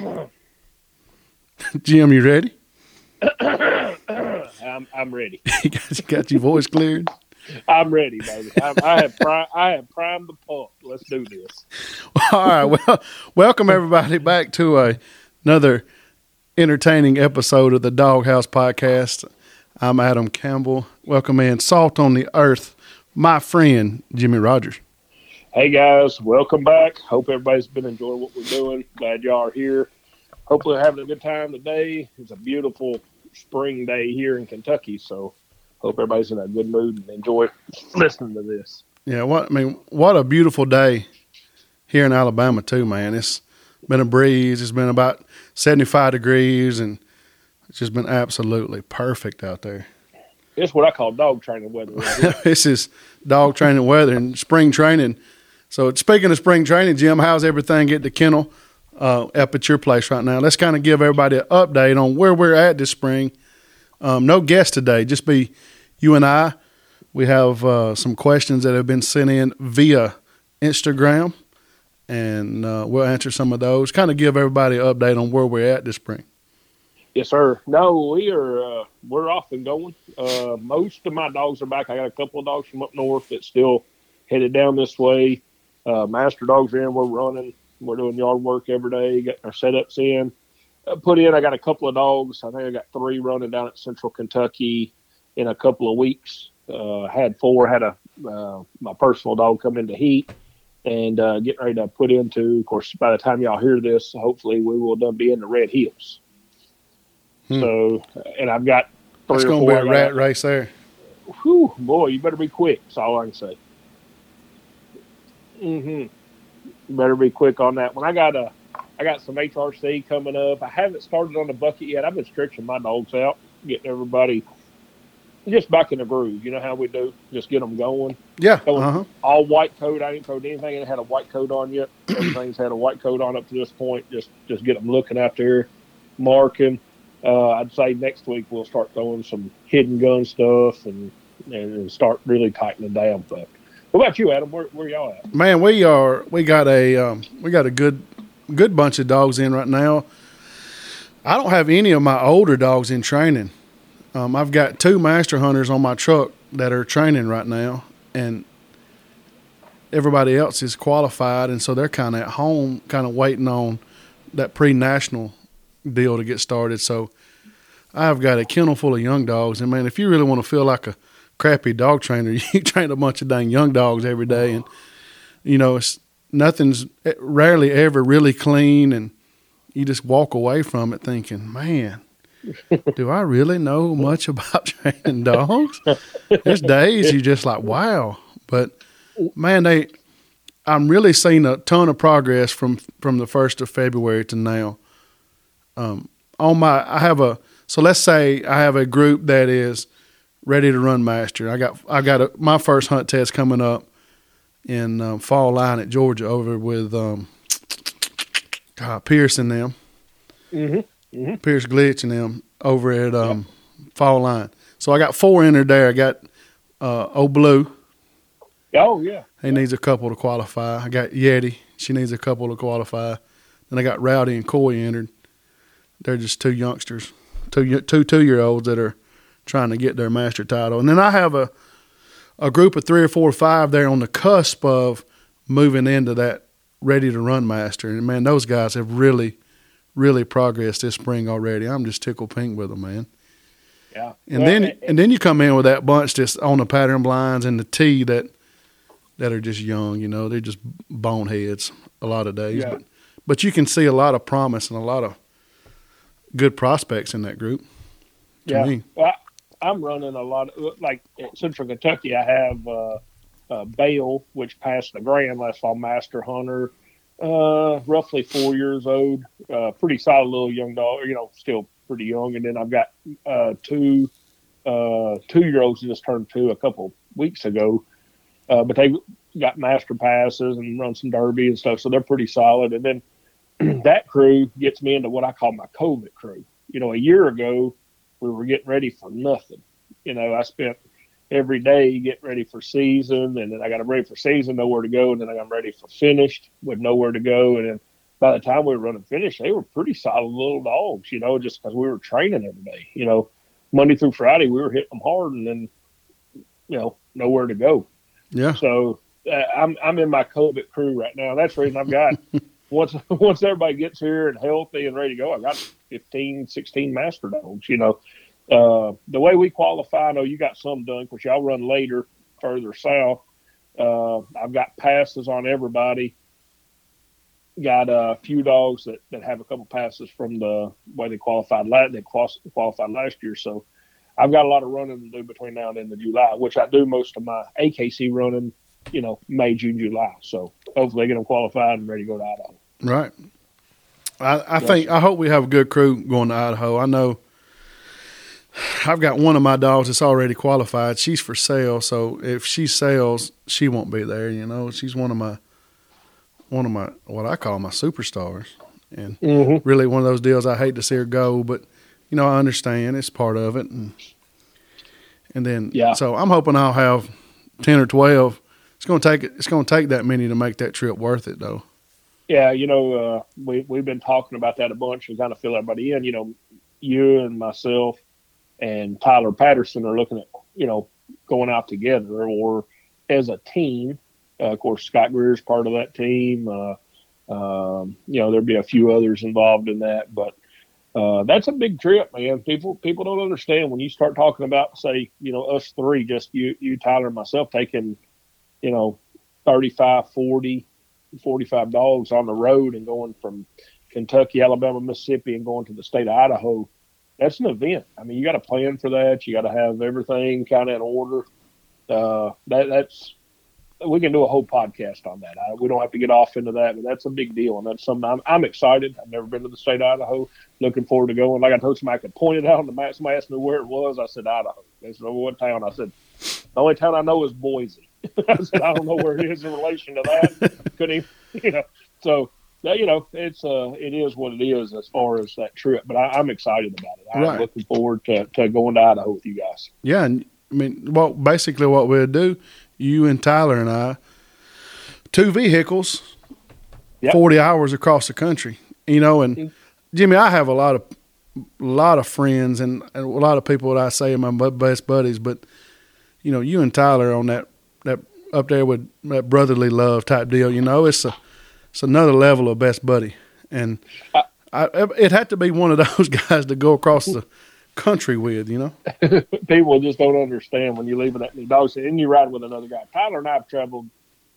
Jim, you ready? I'm I'm ready. you got, got your voice cleared. I'm ready, baby. I'm, I have pri- I have primed the pump. Let's do this. All right. Well, welcome everybody back to a, another entertaining episode of the Doghouse Podcast. I'm Adam Campbell. Welcome in Salt on the Earth, my friend Jimmy Rogers. Hey guys, welcome back. Hope everybody's been enjoying what we're doing. Glad y'all are here. Hopefully having a good time today. It's a beautiful spring day here in Kentucky, so hope everybody's in a good mood and enjoy listening to this. Yeah, what I mean, what a beautiful day here in Alabama too, man. It's been a breeze. It's been about 75 degrees and it's just been absolutely perfect out there. It's what I call dog training weather. Right this is dog training weather and spring training. So speaking of spring training, Jim, how's everything at the kennel uh, up at your place right now? Let's kind of give everybody an update on where we're at this spring. Um, no guest today, just be you and I. We have uh, some questions that have been sent in via Instagram, and uh, we'll answer some of those. Kind of give everybody an update on where we're at this spring. Yes, sir. No, we are uh, we're off and going. Uh, most of my dogs are back. I got a couple of dogs from up north that still headed down this way. Uh, master dogs in. We're running. We're doing yard work every day. Getting our setups in. Uh, put in. I got a couple of dogs. I think I got three running down at Central Kentucky in a couple of weeks. Uh, had four. Had a uh, my personal dog come into heat and uh, getting ready to put into. Of course, by the time y'all hear this, hopefully we will done be in the Red Hills. Hmm. So, and I've got three It's or going to be a rat race there. Whew, boy, you better be quick. That's all I can say. Mm-hmm. Better be quick on that one. I got a, I got some HRC coming up. I haven't started on the bucket yet. I've been stretching my dogs out, getting everybody just back in the groove. You know how we do? Just get them going. Yeah. Oh. Uh huh. All white coat. I ain't coat anything. Ain't had a white coat on yet. Everything's had a white coat on up to this point. Just, just get them looking out there, marking. Uh, I'd say next week we'll start throwing some hidden gun stuff and and start really tightening down. But what about you, Adam? Where, where y'all at? Man, we are we got a um, we got a good good bunch of dogs in right now. I don't have any of my older dogs in training. Um, I've got two master hunters on my truck that are training right now, and everybody else is qualified, and so they're kind of at home, kind of waiting on that pre-national deal to get started. So I've got a kennel full of young dogs, and man, if you really want to feel like a crappy dog trainer, you train a bunch of dang young dogs every day, and you know it's nothing's eh, rarely ever really clean, and you just walk away from it thinking, man. Do I really know much about training dogs? There's days you just like, wow. But man, they I'm really seeing a ton of progress from from the first of February to now. Um, on my, I have a so let's say I have a group that is ready to run master. I got I got a, my first hunt test coming up in um, fall line at Georgia over with um, God, Pierce and them, Mm-hmm. Pierce Glitch and them over at um, fall line. So I got four entered there. I got uh, Old Blue. Oh yeah. He needs a couple to qualify. I got Yeti. She needs a couple to qualify. Then I got Rowdy and Coy entered. They're just two youngsters, two two two year olds that are trying to get their master title. And then I have a a group of three or four or five there on the cusp of moving into that ready to run master. And man, those guys have really, really progressed this spring already. I'm just tickled pink with them, man. Yeah. And Well, then eh, and then you come in with that bunch that's on the pattern blinds and the T that that are just young, you know, they're just boneheads a lot of days. Yeah. But but you can see a lot of promise and a lot of good prospects in that group. To yeah. me. Well, I'm running a lot of like at Central Kentucky. I have uh, uh, Bale, which passed the grand last fall, Master Hunter, uh, roughly four years old, uh, pretty solid little young dog. You know, still pretty young. And then I've got uh, two uh, two year olds just turned two a couple weeks ago, uh, but they got master passes and run some derby and stuff, so they're pretty solid. And then that crew gets me into what I call my COVID crew. You know, a year ago we were getting ready for nothing. You know, I spent every day getting ready for season, and then I got them ready for season, nowhere to go, and then I got ready for finished with nowhere to go, and then by the time we were running finish, they were pretty solid little dogs, you know, just because we were training every day. You know, Monday through Friday, we were hitting them hard and then, you know, nowhere to go. Yeah. So uh, I'm, I'm in my COVID crew right now. That's the reason I've got, once, once everybody gets here and healthy and ready to go, I've got 15, 16 master dogs, you know. Uh, the way we qualify, I know you got some done because y'all run later, further south. Uh, I've got passes on everybody got a few dogs that, that have a couple passes from the way they qualified last they qualified last year. So I've got a lot of running to do between now and end of July, which I do most of my AKC running, you know, May, June, July. So hopefully get them qualified and ready to go to Idaho. Right. I, I think I hope we have a good crew going to Idaho. I know I've got one of my dogs that's already qualified. She's for sale, so if she sells, she won't be there. You know, she's one of my one of my what I call my superstars, and mm-hmm. really one of those deals I hate to see her go, but you know I understand it's part of it, and and then yeah. So I'm hoping I'll have ten or twelve. It's going to take it's going to take that many to make that trip worth it, though. Yeah, you know, uh, we we've been talking about that a bunch and kind of fill everybody in. You know, you and myself and Tyler Patterson are looking at you know going out together or as a team uh, of course, Scott Greer is part of that team. Uh, um, you know, there'd be a few others involved in that, but uh, that's a big trip, man. People people don't understand when you start talking about, say, you know, us three, just you, you, Tyler, and myself, taking, you know, 35, 40, 45 dogs on the road and going from Kentucky, Alabama, Mississippi, and going to the state of Idaho. That's an event. I mean, you got to plan for that. You got to have everything kind of in order. Uh, that that's we can do a whole podcast on that. I, we don't have to get off into that, but that's a big deal, and that's something I'm, I'm, excited. I've never been to the state of Idaho. Looking forward to going. Like I told somebody, I could point it out, and the map. somebody asked me where it was. I said Idaho. They said, "What town?" I said, "The only town I know is Boise." I said, "I don't know where it is in relation to that." Couldn't even, you know. So you know, it's uh, it is what it is as far as that trip. But I, am excited about it. I'm right. looking forward to, to going to Idaho with you guys. Yeah, and I mean, well, basically what we'll do you and Tyler and I, two vehicles, yep. forty hours across the country. You know, and mm-hmm. Jimmy, I have a lot of a lot of friends and, and a lot of people that I say are my best buddies, but you know, you and Tyler on that that up there with that brotherly love type deal. You know, it's a it's another level of best buddy, and I, I, it had to be one of those guys to go across the country with, you know? People just don't understand when you're leaving that many dogs and you ride with another guy. Tyler and I have traveled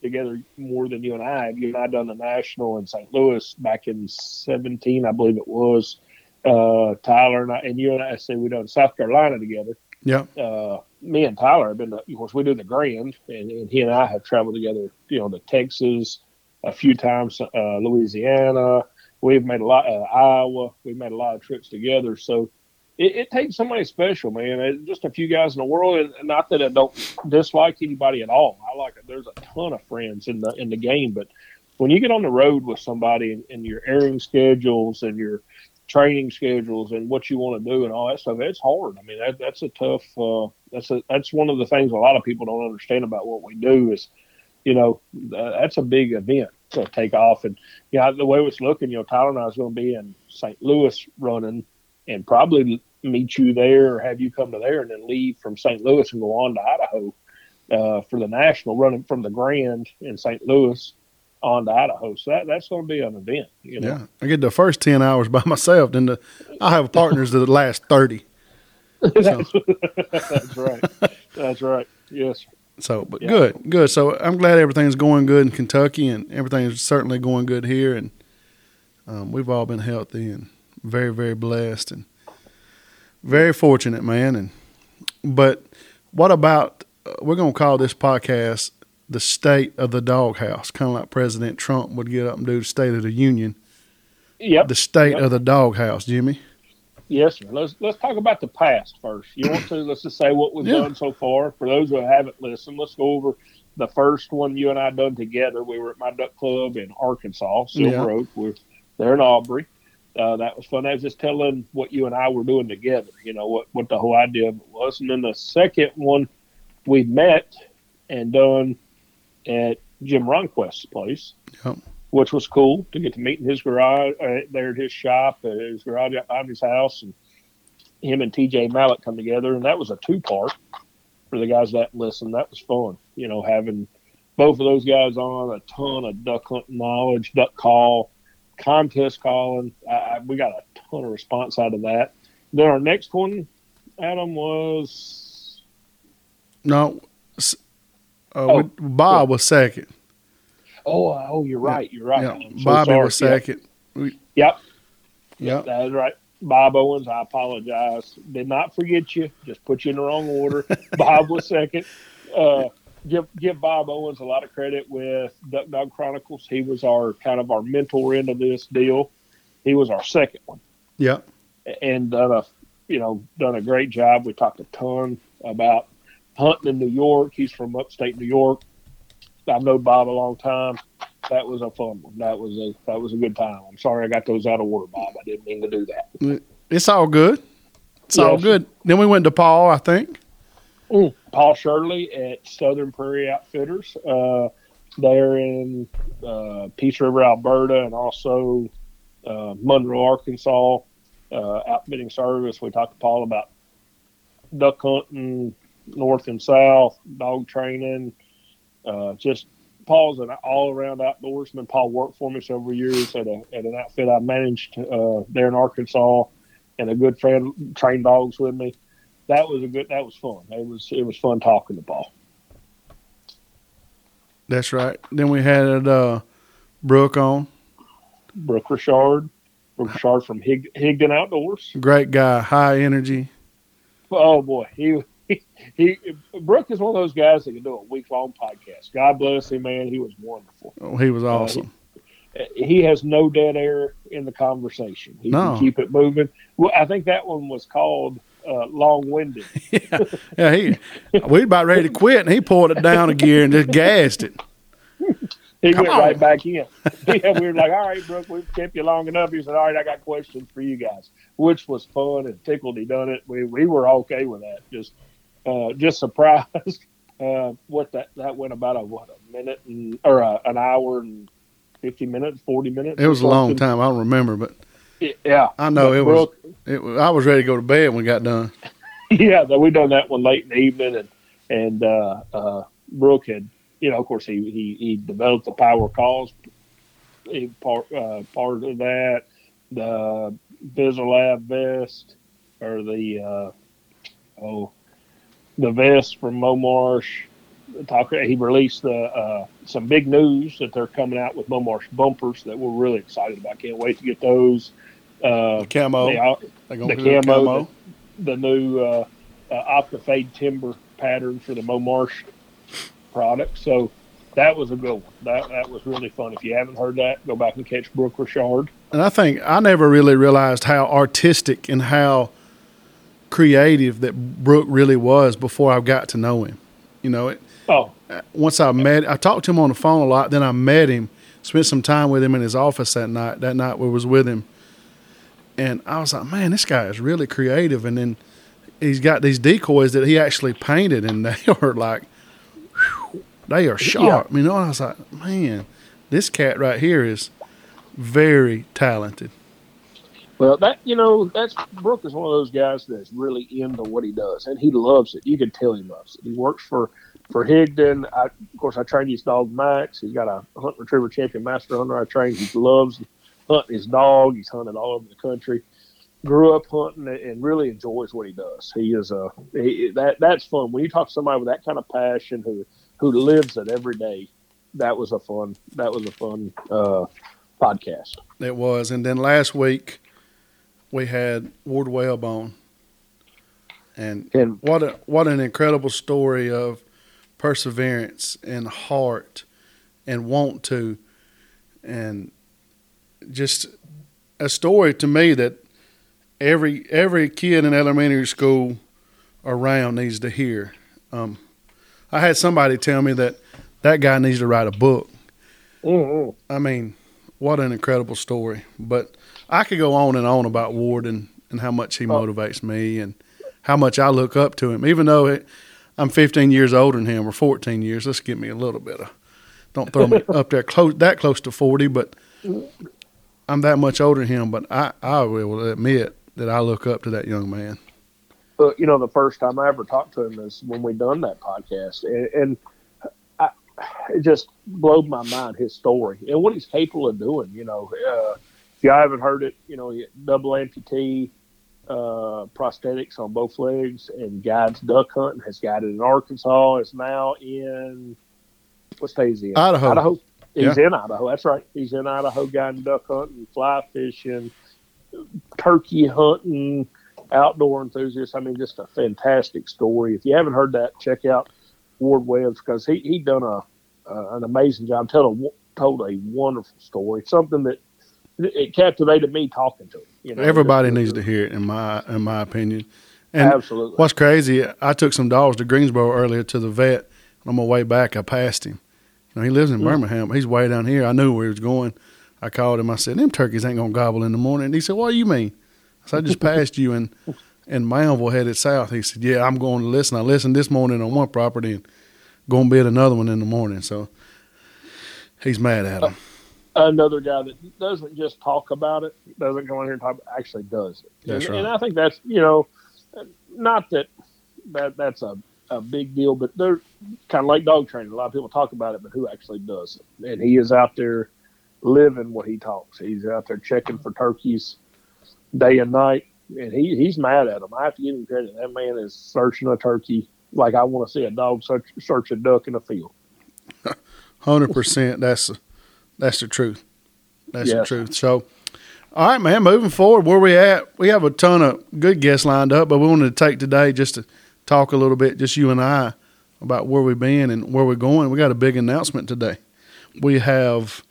together more than you and I have. You and I done the national in St. Louis back in 17, I believe it was. Uh, Tyler and I, and you and I say we done South Carolina together. Yeah. Uh, me and Tyler have been of course, we do the Grand, and, and he and I have traveled together, you know, to Texas a few times, uh, Louisiana. We've made a lot, uh, Iowa. We've made a lot of trips together. So, it, it, takes somebody special, man. Just a few guys in the world, and not that I don't dislike anybody at all. I like it. There's a ton of friends in the in the game, but when you get on the road with somebody and, and your airing schedules and your training schedules and what you want to do and all that stuff, it's hard. I mean, that, that's a tough. Uh, that's a that's one of the things a lot of people don't understand about what we do is, you know, uh, that's a big event to take off. And yeah, the way it's looking, you know, Tyler and I was going to be in St. Louis running and probably meet you there or have you come to there and then leave from St. Louis and go on to Idaho uh, for the national, running from the Grand in St. Louis on to Idaho. So that, that's going to be an event. You know? Yeah, I get the first ten hours by myself, then the, I have partners that last thirty. that's, that's right. That's right. Yes. So, but yeah. good, good. So I'm glad everything's going good in Kentucky, and everything's certainly going good here, and um, we've all been healthy and very, very blessed and very fortunate, man. And but what about uh, we're going to call this podcast the state of the doghouse, kind of like President Trump would get up and do the State of the Union. Yep. The state yep. of the doghouse, Jimmy. Yes, sir. Let's let's talk about the past first. You want to? let's just say what we've yeah. done so far. For those who haven't listened, let's go over the first one you and I done together. We were at my duck club in Arkansas, Silver yeah. Oak. We're there in Aubrey uh, that was fun. I was just telling what you and I were doing together, you know, what, what the whole idea of it was. And then the second one we met and done at Jim Ronquest's place. Yep. which was cool to get to meet in his garage uh, there at his shop, uh, his garage behind his house, and him and TJ Mallett come together, and that was a two part for the guys that listen. That was fun, you know, having both of those guys on a ton of duck hunting knowledge, duck call, contest calling. I, we got a ton of response out of that. Then our next one, Adam was no, uh, oh, Bob was second. Oh, oh, you're right. You're right. Yeah. So Bobby sorry. was second. Yep. Yep. yep. That's right. Bob Owens, I apologize. Did not forget you. Just put you in the wrong order. Bob was second. Uh, give give Bob Owens a lot of credit with Duck Dog Chronicles. He was our kind of our mentor into this deal. He was our second one. Yeah. And done a you know done a great job. We talked a ton about hunting in New York. He's from upstate New York. I've known Bob a long time. That was a fun one. That was a that was a good time. I'm sorry I got those out of order, Bob. I didn't mean to do that. It's all good. It's yes. all good. Then we went to Paul, I think. Mm, Paul Shirley at Southern Prairie Outfitters. Uh, there in uh, Peace River, Alberta, and also uh, Monroe, Arkansas. Uh, outfitting service. We talked to Paul about duck hunting, north and south, dog training, uh, just Paul's an all-around outdoorsman. Paul worked for me several years at, a, at an outfit I managed uh, there in Arkansas, and a good friend trained dogs with me. That was a good. That was fun. It was it was fun talking to Paul. That's right. Then we had uh, Brooke on. Brooke Richard. Brooke Richard from Hig- Higdon Outdoors. Great guy, high energy. Oh boy, he he, Brooke is one of those guys that can do a week long podcast. God bless him, man. He was wonderful. Oh, he was awesome. Uh, he, he, has no dead air in the conversation. He no. can keep it moving. Well, I think that one was called uh, long winded. yeah, yeah. He we about ready to quit, and he pulled it down a gear and just gassed it. he Come went on. right back in. yeah, we were like, "All right, Brooke, we've kept you long enough." He said, "All right, I got questions for you guys," which was fun and tickled. He done it. We we were okay with that. Just uh, just surprised uh, what that that went about a what a minute and or a, an hour and fifty minutes, forty minutes. It was a long time. I don't remember, but yeah, I know it was, it was. I was ready to go to bed when we got done. yeah, we done that one late in the evening, and and uh, uh, Brooke had, you know, of course he he, he developed the power calls. He part uh, part of that, the Visi-Lab vest or the uh, oh the vest from Momarsh. Talk, he released the, uh, some big news that they're coming out with Momarsh bumpers that we're really excited about. Can't wait to get those. Uh, the camo, the, the camo, camo. The, the, new uh, uh, Optifade timber pattern for the Momarsh product. So that was a good one. That that was really fun. If you haven't heard that, go back and catch Brooke Richard. And I think I never really realized how artistic and how creative that Brooke really was before I got to know him. You know, it, oh, once I met, I talked to him on the phone a lot. Then I met him, spent some time with him in his office that night. That night we was with him, and I was like, man, this guy is really creative. And then he's got these decoys that he actually painted, and they are like, whew, they are sharp. Yeah. You know, I was like, man, this cat right here is very talented. Well, that you know, that's Brooke is one of those guys that's really into what he does, and he loves it. You can tell he loves it. He works for for Higdon. I, of course, I trained his dog Max. He's got a hunt retriever champion master hunter. I trained. He loves hunting his dog. He's hunted all over the country. Grew up hunting and really enjoys what he does. He is a he, that that's fun when you talk to somebody with that kind of passion who who lives it every day. That was a fun. That was a fun uh, podcast. It was, and then last week we had Ward Webb on, and, and what a what an incredible story of perseverance and heart and want to, and just a story to me that every every kid in elementary school around needs to hear. Um, I had somebody tell me that that guy needs to write a book. Mm-hmm. I mean, what an incredible story! But I could go on and on about Ward and, and how much he oh. motivates me and how much I look up to him, even though it, I'm 15 years older than him or 14 years. Let's give me a little bit of Don't throw me up there close that close to forty, but I'm that much older than him. But I I will admit that I look up to that young man. But you know, the first time I ever talked to him is when we done that podcast, and, and I, it just blew my mind his story and what he's capable of doing. You know, uh, you haven't heard it, you know, he double amputee, uh, prosthetics on both legs, and guides duck hunting. Has guided in Arkansas. Is now in what state is he in? Idaho. Idaho. He's in Idaho. That's right. He's in Idaho guiding duck hunting, fly fishing, turkey hunting, outdoor enthusiast. I mean, just a fantastic story. If you haven't heard that, check out Ward Webbs because he he done a uh, an amazing job. Told a told a wonderful story. Something that it captivated me talking to him. You know, Everybody needs to hear it, in my in my opinion. And Absolutely. what's crazy, I took some dogs to Greensboro earlier to the vet. And on my way back, I passed him. You know, he lives in Mm. Birmingham. He's way down here. I knew where he was going. I called him. I said, "Them turkeys ain't gonna gobble in the morning." And he said, "What do you mean?" I said, "I just passed you and and Moundville headed south." He said, "Yeah, I'm going to listen. I listened this morning on one property and going to be at another one in the morning." So he's mad at him. Another guy that doesn't just talk about it, doesn't go on here and talk, actually does it. That's and, right. and I think that's you know, not that that that's a a big deal, but they're kind of like dog training. A lot of people talk about it, but who actually does it? And he is out there living what he talks. He's out there checking for turkeys day and night, and he he's mad at them. I have to give him credit. That man is searching a turkey like I want to see a dog search search a duck in a field. Hundred percent. That's that's the truth. That's the truth. So, all right, man. Moving forward, where we at? We have a ton of good guests lined up, but we wanted to take today just to talk a little bit, just you and I, about where we've been and where we're going. We got a big announcement today. We have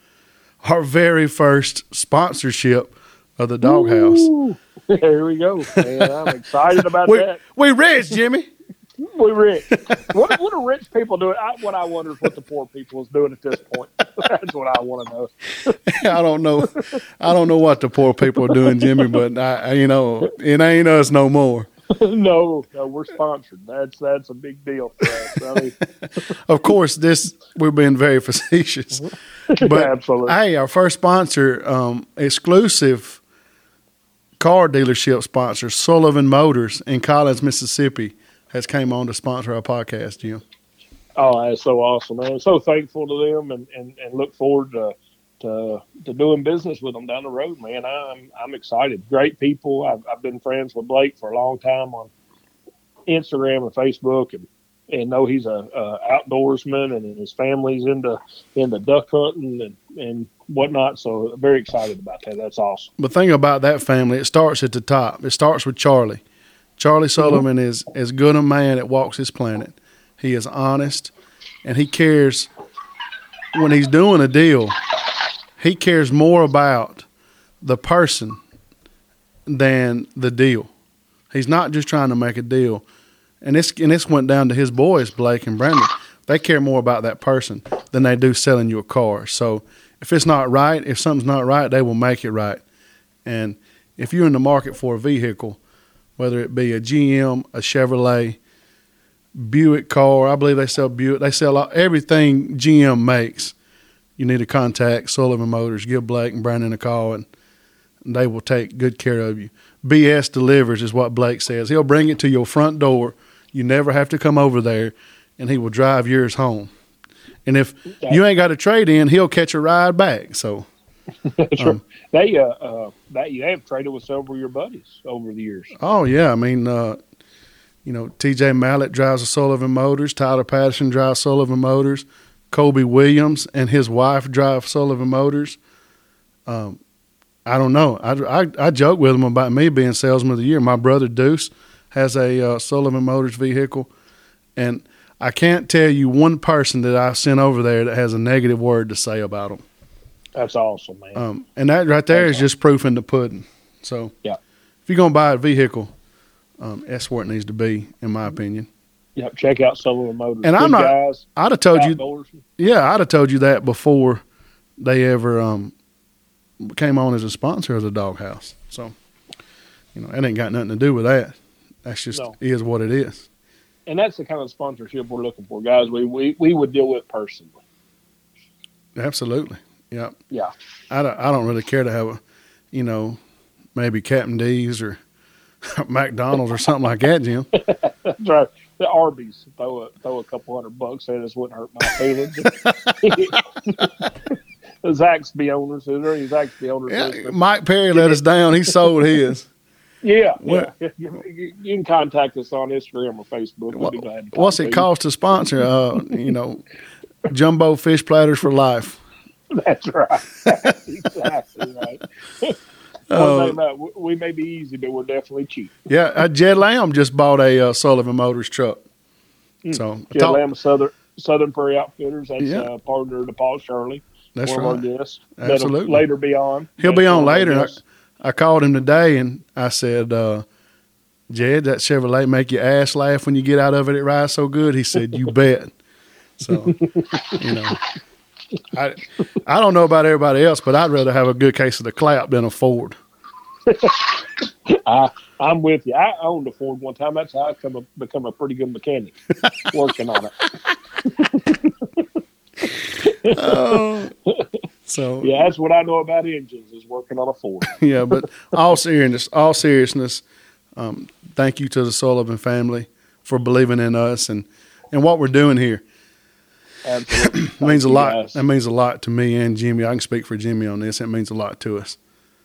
our very first sponsorship of the doghouse. Ooh, There we go. Man, I'm excited about We that. we rich, Jimmy. We rich. What what are rich people doing? I, what I wonder is what the poor people is doing at this point. That's what I want to know. I don't know. I don't know what the poor people are doing, Jimmy, but I, you know, it ain't us no more. no, no, we're sponsored. That's that's a big deal for us. I mean, Of course, this we're being very facetious, but absolutely. hey, our first sponsor, um, exclusive car dealership sponsor, Sullivan Motors in Collins, Mississippi, has came on to sponsor our podcast. Jim, Oh, that's so awesome, man. So thankful to them and, and, and look forward to, to to doing business with them down the road, man. I'm I'm excited. Great people. I've, I've been friends with Blake for a long time on Instagram and Facebook and and know he's a, a outdoorsman and his family's into into duck hunting and, and whatnot. So very excited about that. That's awesome. the thing about that family, it starts at the top. It starts with Charlie. Charlie mm-hmm. Sullivan is as good a man that walks this planet. He is honest, and he cares when he's doing a deal. He cares more about the person than the deal. He's not just trying to make a deal. And this and this went down to his boys, Blake and Brandon. They care more about that person than they do selling you a car. So if it's not right, if something's not right, they will make it right. And if you're in the market for a vehicle, whether it be a GM, a Chevrolet, Buick car, I believe they sell Buick. They sell everything GM makes. You need to contact Sullivan Motors. Give Blake and Brandon a call, and they will take good care of you. BS delivers is what Blake says. He'll bring it to your front door. You never have to come over there, and he will drive yours home. And if you ain't got a trade in, he'll catch a ride back. So That's Um, right. They uh, uh that you have traded with several of your buddies over the years. Oh yeah, I mean, uh, you know, T.J. Mallett drives a Sullivan Motors. Tyler Patterson drives Sullivan Motors. Kobe Williams and his wife drive Sullivan Motors. Um, I don't know. I, I, I joke with them about me being salesman of the year. My brother Deuce has a uh, Sullivan Motors vehicle, and I can't tell you one person that I sent over there that has a negative word to say about them. That's awesome, man. Um, and that right there is just proof in the pudding. So, Yeah. if you're gonna buy a vehicle, um, that's where it needs to be, in my opinion. Yep, check out Sullivan Motors. And Good I'm not- guys, I'd have told you, yeah, I'd have told you that before they ever um, came on as a sponsor of the Doghouse. So, you know, it ain't got nothing to do with that. That's just No. is what it is. and that's the kind of sponsorship we're looking for, guys. We we, we would deal with personally. Absolutely. Yeah. Yeah. I don't, I don't really care to have a, you know, maybe Captain D's or McDonald's or something like that, Jim. That's right. The Arby's throw a throw a couple hundred bucks at us wouldn't hurt my feelings. the Zaxby owners, is there any Zaxby owners? Yeah? Mike Perry let us down. He sold his. Yeah, What- yeah. You, can contact us on Instagram or Facebook. We'll be glad to What's it cost to sponsor? Uh, you know, jumbo fish platters for life. That's right. exactly right. Uh, we- may be easy, but we're definitely cheap. Yeah, uh, Jed Lamb just bought a uh, Sullivan Motors truck. Hmm. So I Jed talk- Lamb, Southern Southern Prairie Outfitters. That's Yeah. uh, partner to Paul Shirley. that's one right. of our guests. That'll Absolutely. later be on. He'll be on one of our later. guests. I called him today and I said, uh, Jed, that Chevrolet make your ass laugh when you get out of it. It rides so good. He said, You bet. So, you know, I I don't know about everybody else, but I'd rather have a good case of the clap than a Ford. I, I'm with you. I owned a Ford one time. That's how I come a, become a pretty good mechanic, working on it. Oh. So Yeah, that's what I know about engines is working on a Ford. yeah, but all seriousness, all seriousness, um, thank you to the Sullivan family for believing in us and, and what we're doing here. Absolutely. It means a lot. guys. That means a lot to me and Jimmy. I can speak for Jimmy on this. It means a lot to us.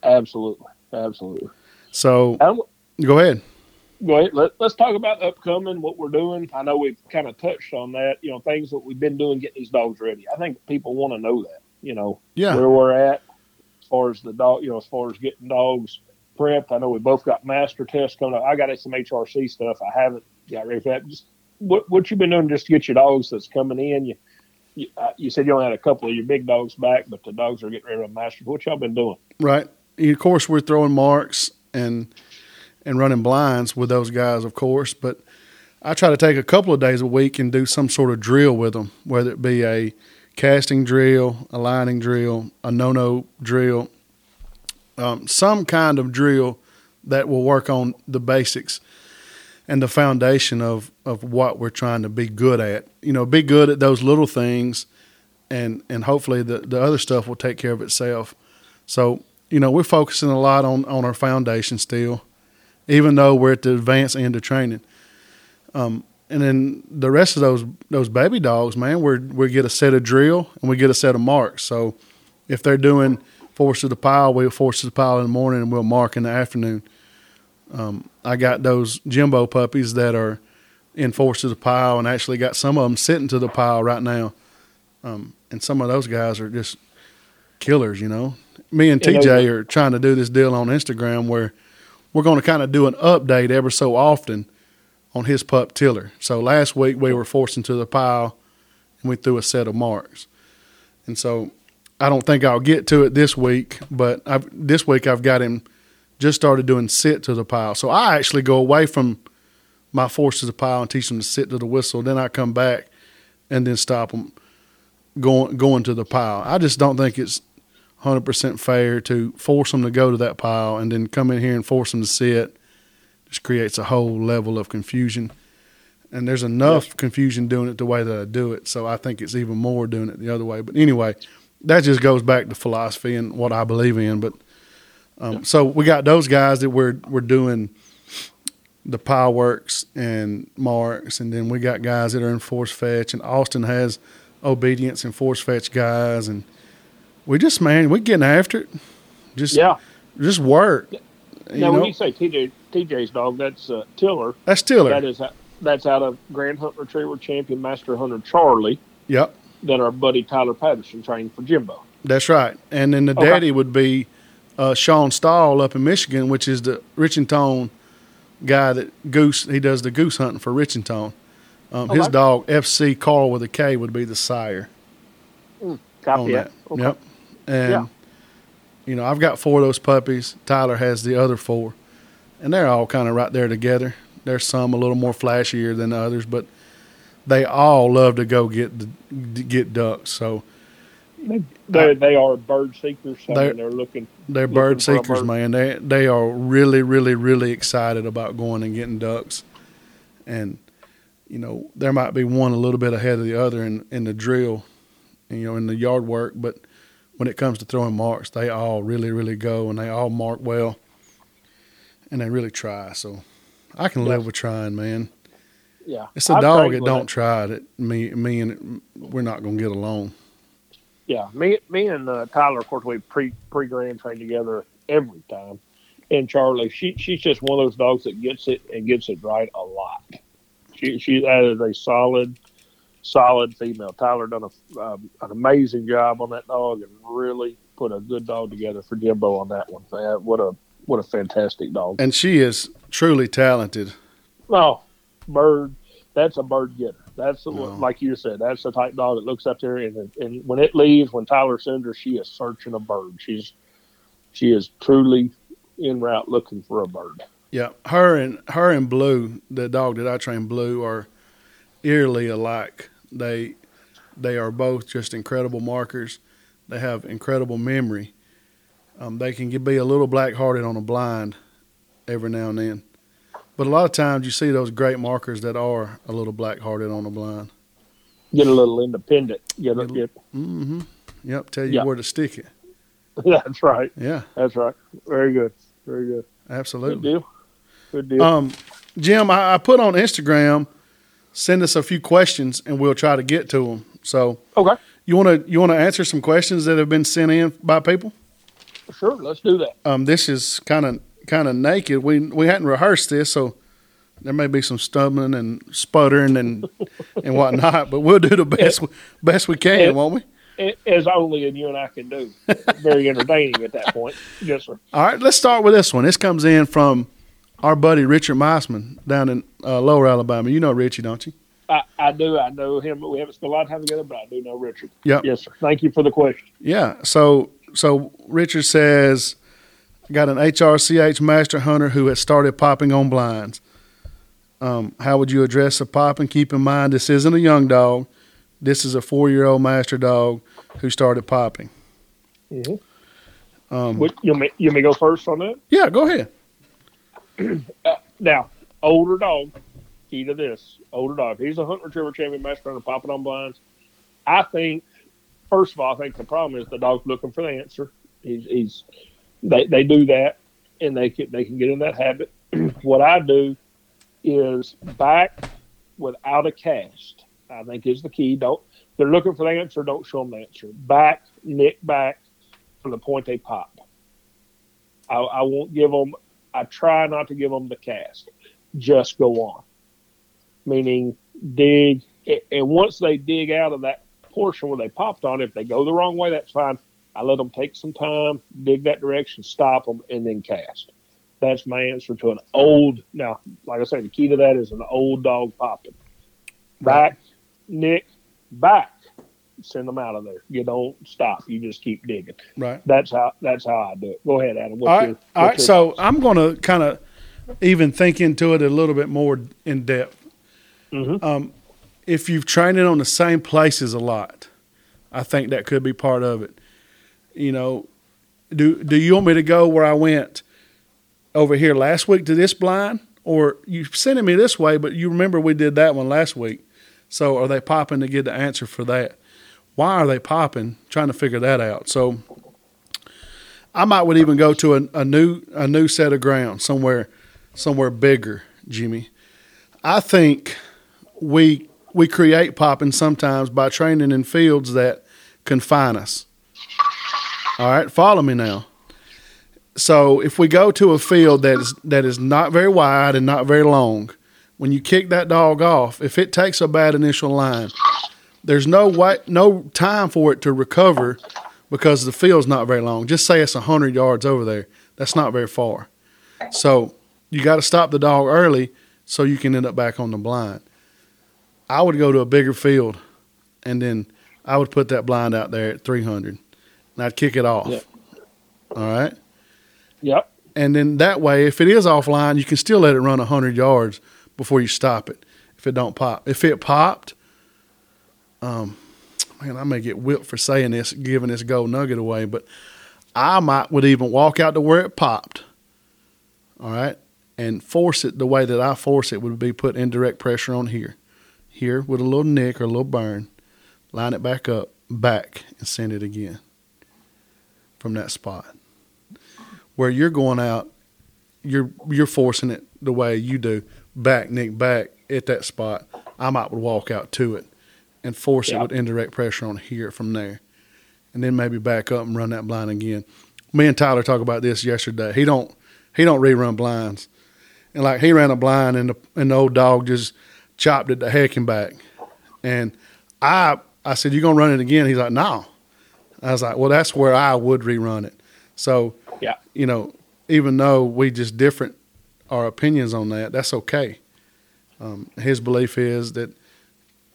Absolutely. Absolutely. So go ahead. go ahead. Let, let's talk about upcoming, what we're doing. I know we've kind of touched on that, you know, things that we've been doing getting these dogs ready. I think people want to know that, you know, Yeah. where we're at as far as the dog, you know, as far as getting dogs prepped. I know we both got master tests coming up. I got some HRC stuff. I haven't got ready for that. Just what what you've been doing just to get your dogs that's coming in. You you, uh, you said you only had a couple of your big dogs back, but the dogs are getting ready to master. What y'all been doing? Right. Of course, we're throwing marks and and running blinds with those guys, of course. But I try to take a couple of days a week and do some sort of drill with them, whether it be a casting drill, a lining drill, a no-no drill, um, some kind of drill that will work on the basics and the foundation of of what we're trying to be good at. You know, be good at those little things, and and hopefully the the other stuff will take care of itself. So you know, we're focusing a lot on on our foundation still, even though we're at the advanced end of training. Um, and then the rest of those those baby dogs, man, we we get a set of drill and we get a set of marks. So if they're doing force to the pile, we'll force to the pile in the morning and we'll mark in the afternoon. Um, I got those Jimbo puppies that are in force to the pile, and actually got some of them sitting to the pile right now. Um, and some of those guys are just killers, you know. Me and Yeah, TJ are trying to do this deal on Instagram where we're going to kind of do an update ever so often on his pup Tiller. So last week we were forced into the pile and we threw a set of marks. And so I don't think I'll get to it this week, but I've, this week I've got him just started doing sit to the pile. So I actually go away from my force to the pile and teach them to sit to the whistle. Then I come back and then stop them going going to the pile. I just don't think it's 100% fair to force them to go to that pile and then come in here and force them to sit. Just creates a whole level of confusion. And there's enough confusion doing it the way that I do it. So I think it's even more doing it the other way. But anyway, that just goes back to philosophy and what I believe in. But um, so we got those guys that we're we're doing the pile works and marks, and then we got guys that are in force fetch, and Austin has obedience and force fetch guys, and we just man, we getting after it. Just Yeah. just work. Now, know, when you say TJ TJ's dog, that's uh, Tiller. that's Tiller. That is that's out of Grand Hunt Retriever champion Master Hunter Charlie. Yep, That our buddy Tyler Patterson trained for Jimbo. that's right. And then the Okay. daddy would be uh, Sean Stahl up in Michigan, which is the Richington guy that goose. He does the goose hunting for Richington. Um, His Okay. dog FC Carl with a K would be the sire. Copy on that. that. Yep. And Yeah. you know, I've got four of those puppies. Tyler has the other four, and they're all kind of right there together. There's some a little more flashier than others, but they all love to go get the, get ducks. So They they are bird seekers. I They're- mean, they're looking. they're bird seekers, bird. man. They they are really, really, really excited about going and getting ducks, and you know there might be one a little bit ahead of the other in in the drill you know, in the yard work, but when it comes to throwing marks, they all really, really go and they all mark well and they really try. So I can live with trying, man. Yeah, It's a I've dog that don't try that me, me and we're not going to get along. Yeah, me, me and uh, Tyler, of course, we pre pre grand train together every time. And Charlie, she she's just one of those dogs that gets it and gets it right a lot. She she that is a solid, solid female. Tyler done a, um, an amazing job on that dog and really put a good dog together for Jimbo on that one. Man, what a what a fantastic dog. And she is truly talented. Oh, bird. That's a bird getter. That's the, No. like you said. That's the type dog that looks up there, and and when it leaves, when Tyler sends her, she is searching a bird. She's she is truly en route looking for a bird. Yeah, her and her and Blue, the dog that I train, Blue, are eerily alike. They they are both just incredible markers. They have incredible memory. Um, they can be a little black hearted on a blind every now and then, but a lot of times you see those great markers that are a little black hearted on the blind. Get a little independent. Get, a, Get get Mm-hmm. Yep, tell you Yeah. where to stick it. that's right. Yeah, That's right. Very good. Very good. Absolutely. Good deal. Good deal. Um, Jim, I, I put on Instagram. Send us a few questions, and we'll try to get to them. So. okay. You want to you want to answer some questions that have been sent in by people? Sure. Let's do that. Um, this is kind of kind of naked. We we hadn't rehearsed this, so there may be some stumbling and sputtering and and whatnot. But we'll do the best we- best we can, Yeah. won't we? A- As only you and I can do. Very entertaining at that point. Yes, sir. All right, let's start with this one. This comes in from our buddy Richard Meisman down in uh, Lower Alabama. You know Richie, don't you? I, I do. I know him. We haven't spent a lot of time together, but I do know Richard. Yep. Yes, sir. Thank you for the question. Yeah. So so Richard says, got an HRCH master hunter who has started popping on blinds. Um, how would you address the popping? Keep in mind this isn't a young dog. This is a four year old master dog who started popping. Mhm. Um, Would, you may you may go first on that. yeah, go ahead. Now, older dog. Key to this: older dog. He's a hunt retriever champion master hunter, popping on blinds. I think, first of all, I think the problem is the dog's looking for the answer. He's, he's they they do that, and they can they can get in that habit. what I do is back without a cast. I think is the key. Don't they're looking for the answer. Don't show them the answer. Back, nick back from the point they pop. I, I won't give them. I try not to give them the cast. Just go on. Meaning dig, and once they dig out of that portion where they popped on, if they go the wrong way, that's fine. I let them take some time, dig that direction, stop them, and then cast. That's my answer to an old. Now, like I said, the key to that is an old dog popping. Back, nick, back. Send them out of there. You don't stop. You just keep digging. Right. That's how. That's how I do it. Go ahead, Adam. What's All right. your- All right. So thoughts? I'm going to kind of even think into it a little bit more in depth. Mhm. Um, if you've trained it on the same places a lot, I think that could be part of it. You know, do do you want me to go where I went over here last week to this blind, or you sending me this way? But you remember we did that one last week. So are they popping to get the answer for that? Why are they popping? Trying to figure that out. So I might would even go to a, a new a new set of ground somewhere somewhere bigger, Jimmy. I think we we create popping sometimes by training in fields that confine us. All right, follow me now. So if we go to a field that is that is not very wide and not very long, when you kick that dog off, if it takes a bad initial line, there's no way, no time for it to recover because the field's not very long. Just say it's hundred yards over there. That's not very far. So you got to stop the dog early so you can end up back on the blind. I would go to a bigger field, and then I would put that blind out there at 300, and I'd kick it off. Yeah. All right, Yep. and then that way, if it is offline, you can still let it run 100 yards before you stop it. If it don't pop, if it popped, um, man, I may get whipped for saying this, giving this gold nugget away, but I might would even walk out to where it popped. All right, and force it the way that I force it would be put indirect pressure on here, here with a little nick or a little burn, line it back up, back and send it again from that spot. Where you're going out, you're you're forcing it the way you do, back, nick, back at that spot. I might walk out to it and force Yeah. it with indirect pressure on here from there, and then maybe back up and run that blind again. Me and Tyler talked about this yesterday. He don't he don't rerun blinds, and like he ran a blind and the and the old dog just chopped it to heck and back, and I I said you're gonna run it again? He's like no. I was like well that's where I would rerun it. So Yeah. you know even though we just different our opinions on that, that's okay. Um, his belief is that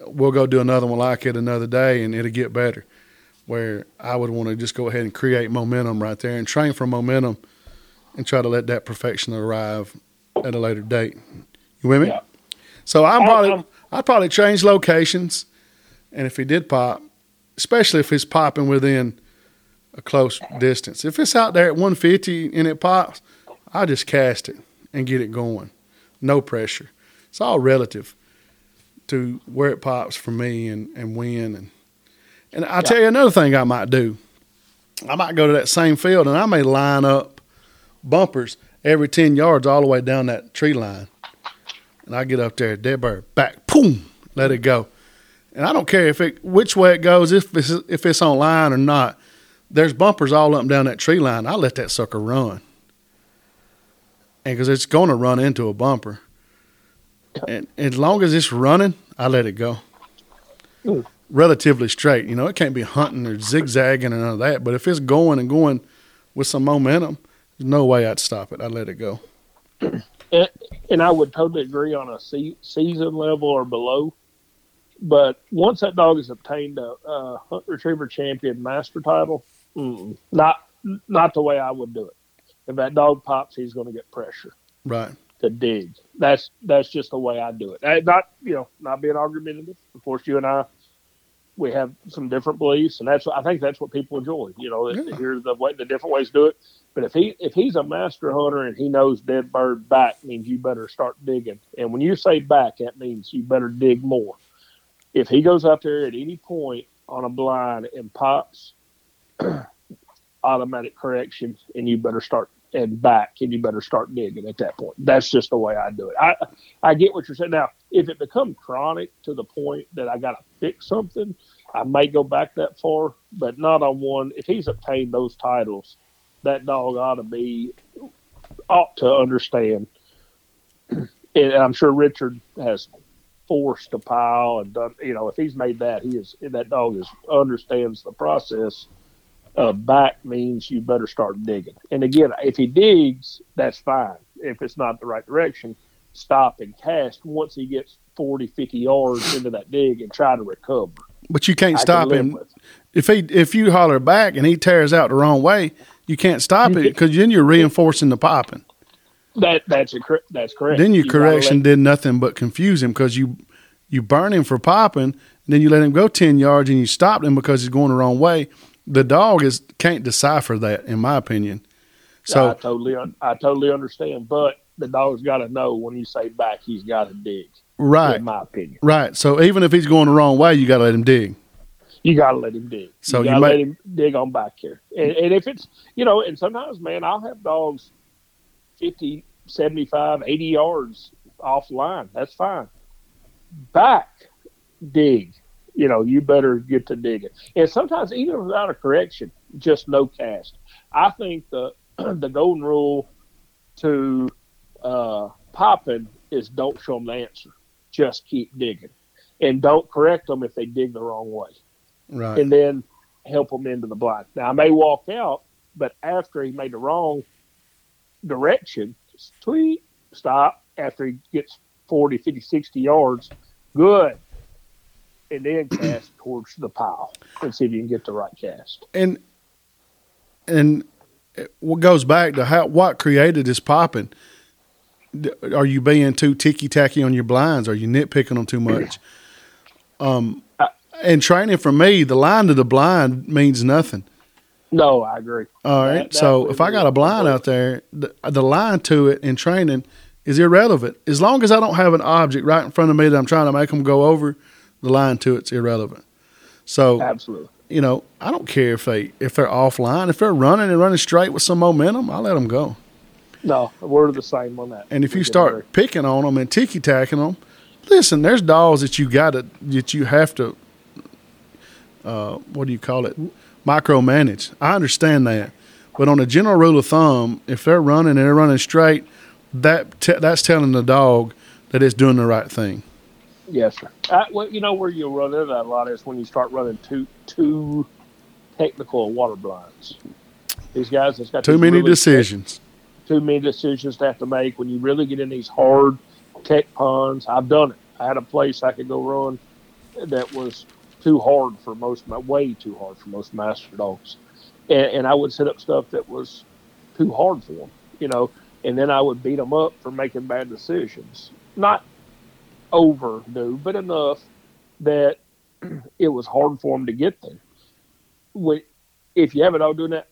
we'll go do another one like it another day and it'll get better. Where I would want to just go ahead and create momentum right there and train for momentum and try to let that perfection arrive at a later date. You with me? Yeah. So I'm probably I'm- I'd probably change locations, and if he did pop, especially if it's popping within a close distance. If it's out there at 150 and it pops, I just cast it and get it going. No pressure. It's all relative to where it pops for me and, and when. And, and I'll tell you another thing I might do. I might go to that same field and I may line up bumpers every 10 yards all the way down that tree line. And I get up there, dead bird, back, boom, let it go. And I don't care if it which way it goes, if it's if it's on line or not. There's bumpers all up and down that tree line. I let that sucker run, and because it's going to run into a bumper, and as long as it's running, I let it go. Ooh. Relatively straight, you know, it can't be hunting or zigzagging and none of that. But if it's going and going with some momentum, there's no way I'd stop it. I'd let it go. And, and I would totally agree on a se- season level or below. But once that dog has obtained a, a hunt retriever champion master title, not not the way I would do it. If that dog pops, he's going to get pressure Right. to dig. That's that's just the way I do it. I, not you know not being argumentative. Of course, you and I we have some different beliefs, and that's I think that's what people enjoy. You know, Yeah. hear the way the different ways to do it. But if he if he's a master hunter and he knows dead bird back means you better start digging. And when you say back, that means you better dig more. If he goes out there at any point on a blind and pops, automatic correction, and you better start and back, and you better start digging at that point. That's just the way I do it. I I get what you're saying. Now, if it becomes chronic to the point that I got to fix something, I may go back that far, but not on one. If he's obtained those titles, that dog ought to be ought to understand. And I'm sure Richard has forced to pile and done. You know, if he's made that, he is that dog is understands the process. Uh, back means you better start digging. And again, if he digs, that's fine. If it's not the right direction, stop and cast once he gets 40, 50 yards into that dig and try to recover. But you can't I stop live him if he if you holler back and he tears out the wrong way. You can't stop it because then you're reinforcing the popping. That that's a, that's correct. Then your You correction let- did nothing but confuse him because you you burn him for popping, then you let him go ten yards and you stopped him because he's going the wrong way. The dog is can't decipher that, in my opinion. So I totally, I totally understand. But the dog's got to know when you say back, he's got to dig. right, In my opinion, right. So even if he's going the wrong way, you got to let him dig. you got to let him dig. So you you got to may- let him dig on back here. And, and if it's, you know, and sometimes, man, I'll have dogs 50, 75, 80 yards offline. That's fine. Back, dig. You know, you better get to digging. And sometimes, even without a correction, just no cast. I think the the golden rule to uh, popping is don't show them the answer. Just keep digging, and don't correct them if they dig the wrong way Right. and then help them into the blind. Now I may walk out, but after he made the wrong direction, just tweet, stop after he gets 40, 50, 60 yards, good. And then cast towards the pile and see if you can get the right cast. and and what goes back to how what created this popping? Are you being too ticky tacky on your blinds? Are you nitpicking them too much? Um, and training for me, the line to the blind means nothing. No, I agree. All right. That- so if I got a blind out there, the, the line to it in training is irrelevant. As long as I don't have an object right in front of me that I'm trying to make them go over, the line to it's irrelevant. So Absolutely. you know, I don't care if they if they're offline, if they're running and running straight with some momentum, I let them go. No, we're the same on that. And if you start picking on them and ticky tacking them, listen, there's dogs that you got to that you have to. Uh, what do you call it? Micromanage. I understand that, but on a general rule of thumb, if they're running and they're running straight, that te- that's telling the dog that it's doing the right thing. Yes, sir. I, well, you know where you run into that a lot is when you start running too too technical water blinds. These guys that's got too many really decisions. Too many decisions to have to make when you really get in these hard tech ponds. I've done it. I had a place I could go run that was too hard for most my way too hard for most master dogs, and, and I would set up stuff that was too hard for them. You know, and then I would beat them up for making bad decisions. Not overdo, but enough that it was hard for them to get there. If you have it all doing that,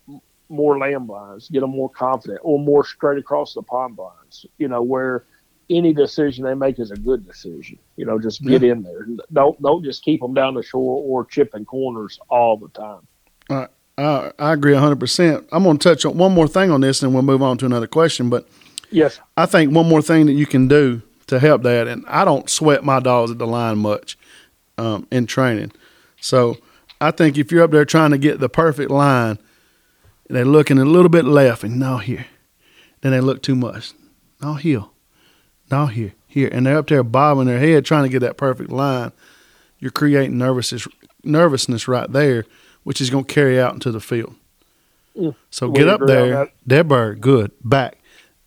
more land blinds, get them more confident, or more straight across the pond blinds. You know where any decision they make is a good decision. You know, just get yeah. in there. Don't don't just keep them down the shore or chipping corners all the time. Uh, I, I agree 100%. I'm going to touch on one more thing on this and we'll move on to another question. But yes, I think one more thing that you can do to help that, and I don't sweat my dogs at the line much um, in training. So I think if you're up there trying to get the perfect line, they're looking a little bit left and now here. Then they look too much. Now here. Now here. Here. And they're up there bobbing their head trying to get that perfect line. You're creating nervousness nervousness right there which is going to carry out into the field. Mm. So get up there, that. that bird, good, back,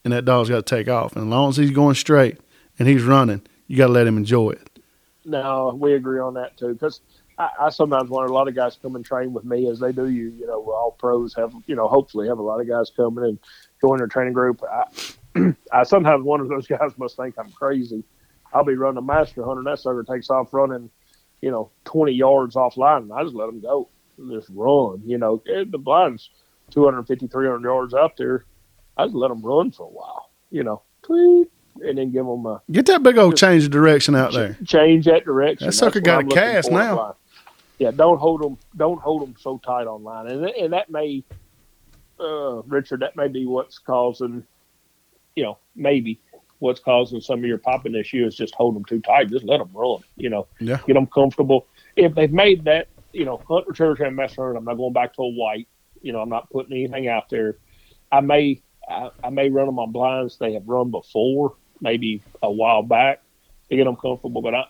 and that dog's got to take off. And as long as he's going straight and he's running, you got to let him enjoy it. No, we agree on that too. Because I, I, sometimes wonder a lot of guys come and train with me as they do you. You know, all pros have, you know, hopefully have a lot of guys coming and join their training group. I, I sometimes one of those guys must think I'm crazy. I'll be running a master hunter, and that sucker takes off running, you know, 20 yards offline, and I just let him go just run. You know, the blind's 250, 300 yards out there. I just let them run for a while. You know, tweet, and then give them a get that big old change of direction out there. Change that direction. That sucker got I'm a cast now. Yeah, don't hold them. Don't hold them so tight on line, and and that may, uh, Richard, that may be what's causing, you know, maybe what's causing some of your popping issue is just hold them too tight. Just let them run. You know, yeah. get them comfortable. If they've made that you know, hunt return and mess around. I'm not going back to a white. You know, I'm not putting anything out there. I may I, I, may run them on blinds they have run before, maybe a while back to get them comfortable. But I,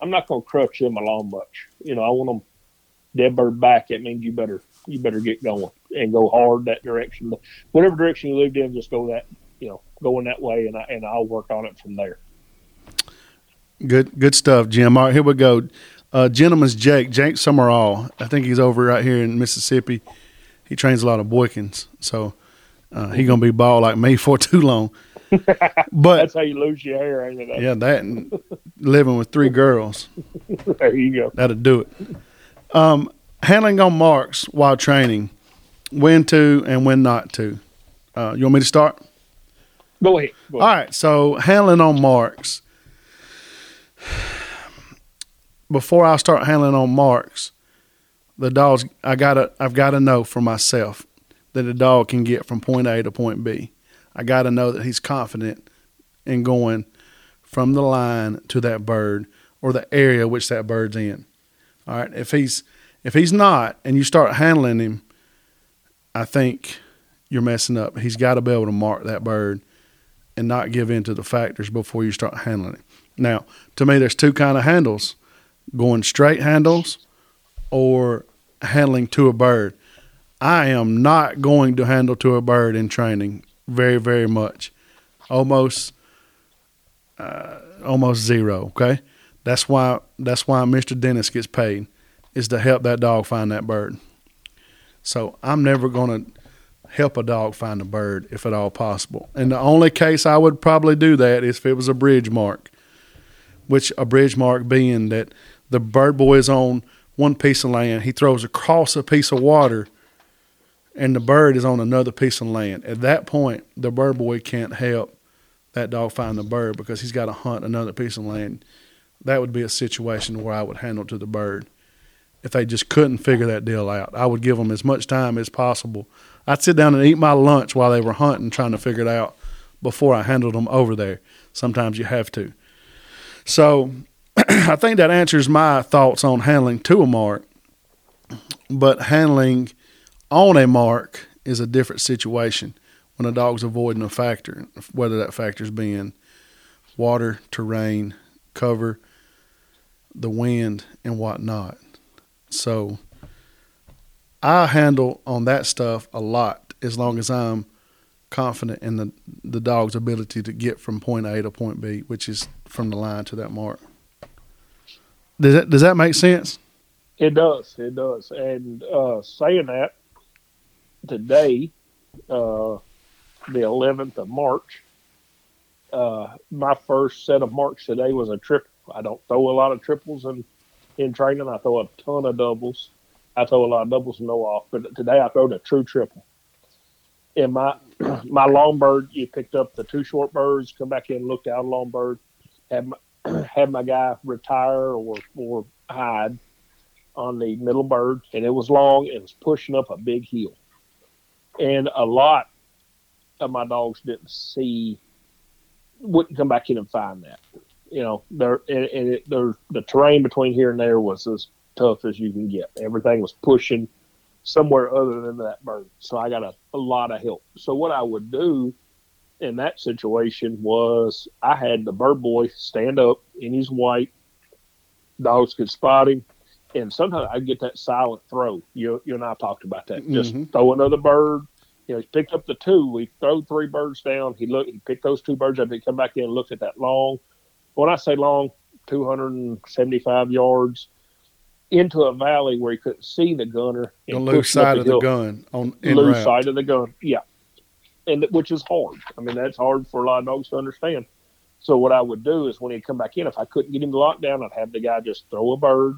I'm not going to crutch them along much. You know, I want them dead bird back. It means you better you better get going and go hard that direction. Whatever direction you lived in, just go that you know going that way, and I, and I'll work on it from there. Good good stuff, Jim. All right, here we go. Uh, gentleman's Jake, Jake Summerall. I think he's over right here in Mississippi. He trains a lot of Boykins, so uh, he gonna be bald like me for too long. But that's how you lose your hair, ain't it? Yeah, that and living with three girls. there you go. That'll do it. Um, handling on marks while training, when to and when not to. Uh, you want me to start? Go ahead. Go ahead. All right. So handling on marks before I start handling on marks, the dogs I gotta I've gotta know for myself that a dog can get from point A to point B. I gotta know that he's confident in going from the line to that bird or the area which that bird's in. All right. If he's if he's not and you start handling him, I think you're messing up. He's got to be able to mark that bird and not give in to the factors before you start handling it. Now, to me, there's two kind of handles going straight handles or handling to a bird. I am not going to handle to a bird in training very, very much. Almost, uh, almost zero. Okay, that's why that's why Mr. Dennis gets paid is to help that dog find that bird. So I'm never to help a dog find a bird if at all possible. And the only case I would probably do that is if it was a bridge mark, which a bridge mark being that the bird boy is on one piece of land. He throws across a piece of water, and the bird is on another piece of land. At that point, the bird boy can't help that dog find the bird because he's got to hunt another piece of land. That would be a situation where I would handle to the bird. if they just couldn't figure that deal out. I would give them as much time as possible. I'd sit down and eat my lunch while they were hunting, trying to figure it out before I handled them over there. Sometimes you have to. So I think that answers my thoughts on handling to a mark, but handling on a mark is a different situation when a dog's avoiding a factor, whether that factor's being water, terrain, cover, the wind, and whatnot. So I handle on that stuff a lot as long as I'm confident in the the dog's ability to get from point A to point B, which is from the line to that mark. Does that does that make sense? It does. It does. And uh, saying that, today, uh, the 11th of March, uh, my first set of marks today was a triple. I don't throw a lot of triples in, in training. I throw a ton of doubles. I throw a lot of doubles and no off, but today I throw a true triple. In my my long bird, you picked up the two short birds, come back in, looked out long bird, had my, had my guy retire or or hide on the middle bird, and it was long and was pushing up a big hill. And a lot of my dogs didn't see, wouldn't come back in and find that. You know, there and, and it, there the terrain between here and there was as tough as you can get. Everything was pushing somewhere other than that bird. So I got a, a lot of help. So what I would do in that situation was I had the bird boy stand up in his white. Dogs could spot him and sometimes I get that silent throw. You you and I talked about that. Just Mm-hmm. throw another bird. You know, he picked up the two. We throw three birds down. He looked. He picked those two birds up. He come back in and looked at that long. When I say long, two hundred and seventy-five yards into a valley where he couldn't see the gunner. The and loose side of the gun on in loose route. side of the gun. Yeah, and which is hard. I mean, that's hard for a lot of dogs to understand. So what I would do is when he'd come back in, if I couldn't get him to lock down, I'd have the guy just throw a bird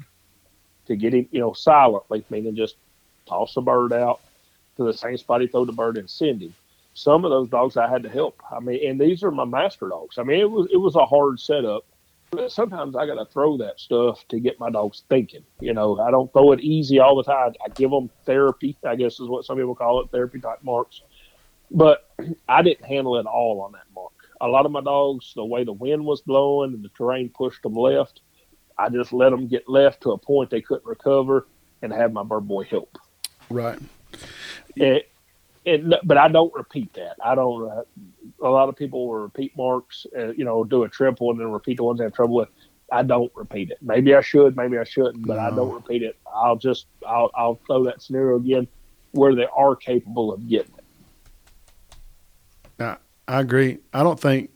to get him, you know, silently, meaning just toss a bird out to the same spot he throw the bird and send him. Some of those dogs I had to help. I mean, and these are my master dogs. I mean, it was it was a hard setup. But sometimes I got to throw that stuff to get my dogs thinking. You know, I don't throw it easy all the time. I give them therapy, I guess is what some people call it, therapy type marks. But I didn't handle it all on that mark. A lot of my dogs, the way the wind was blowing and the terrain pushed them left, I just let them get left to a point they couldn't recover and have my bird boy help. Right. And, and, but I don't repeat that. I don't. Uh, a lot of people will repeat marks, uh, you know, do a triple and then repeat the ones they have trouble with. I don't repeat it. Maybe I should, maybe I shouldn't, but I don't repeat it. I'll just I'll I'll throw that scenario again where they are capable of getting it. I agree. I don't think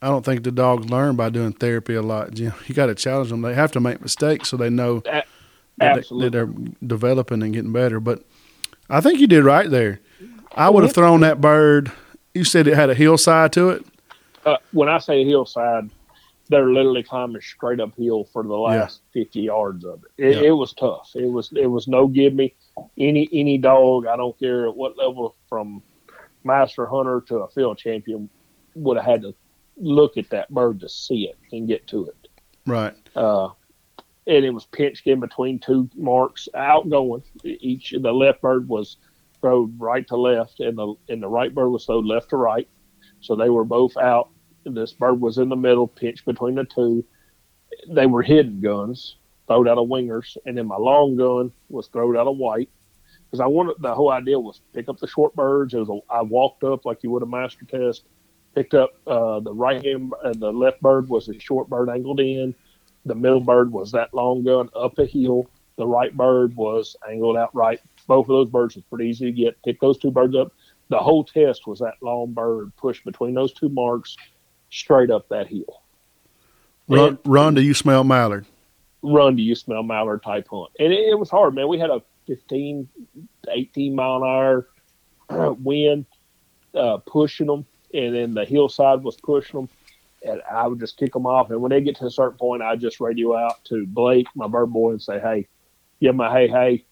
I don't think the dogs learn by doing therapy a lot. You, know, you got to challenge them. They have to make mistakes so they know A- that, that they're developing and getting better. But I think you did right there. I would have thrown that bird. You said it had a hillside to it. Uh, when I say hillside, they're literally climbing straight uphill for the last fifty yards of it. It, Yeah. it was tough. It was it was no give me. Any any dog, I don't care at what level, from master hunter to a field champion, would have had to look at that bird to see it and get to it. Right. Uh, and it was pinched in between two marks, outgoing. Each the left bird was thrown right to left, and the and the right bird was thrown left to right. So they were both out. This bird was in the middle, pinched between the two. They were hidden guns, thrown out of wingers, and then my long gun was thrown out of white. Because I wanted the whole idea was pick up the short birds. It was a, I walked up like you would a master test, picked up uh, the right hand, uh, the left bird was a short bird angled in. The middle bird was that long gun up a hill. The right bird was angled out right. Both of those birds was pretty easy to get. Pick those two birds up. The whole test was that long bird pushed between those two marks, straight up that hill. Run, And- run do you smell mallard? run do you smell mallard type hunt. And it, it was hard, man. We had a 15 to 18 mile an hour wind uh, pushing them, and then the hillside was pushing them. And I would just kick them off. And when they get to a certain point, I just radio out to Blake, my bird boy, and say, "Hey, give them a hey hey,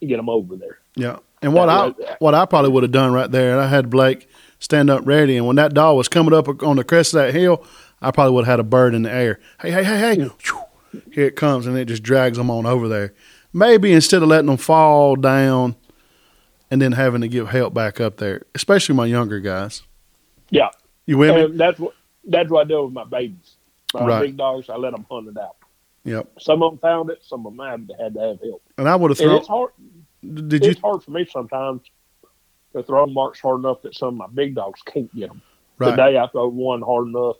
and get them over there." Yeah. And what I That was- what I probably would have done right there, I had Blake stand up ready, and when that dog was coming up on the crest of that hill, I probably would have had a bird in the air. Hey, hey, hey, hey! Phew. here it comes, and it just drags them on over there. Maybe instead of letting them fall down and then having to give help back up there, especially my younger guys. Yeah, You with me? that's what that's what I do with my babies. My Right. big dogs, I let them hunt it out. Yep. Some of them found it, some of them had, had to have help. And I would have thrown. it's hard. Did you? it's hard for me sometimes to throw marks hard enough that some of my big dogs can't get them. Right. Today I throw one hard enough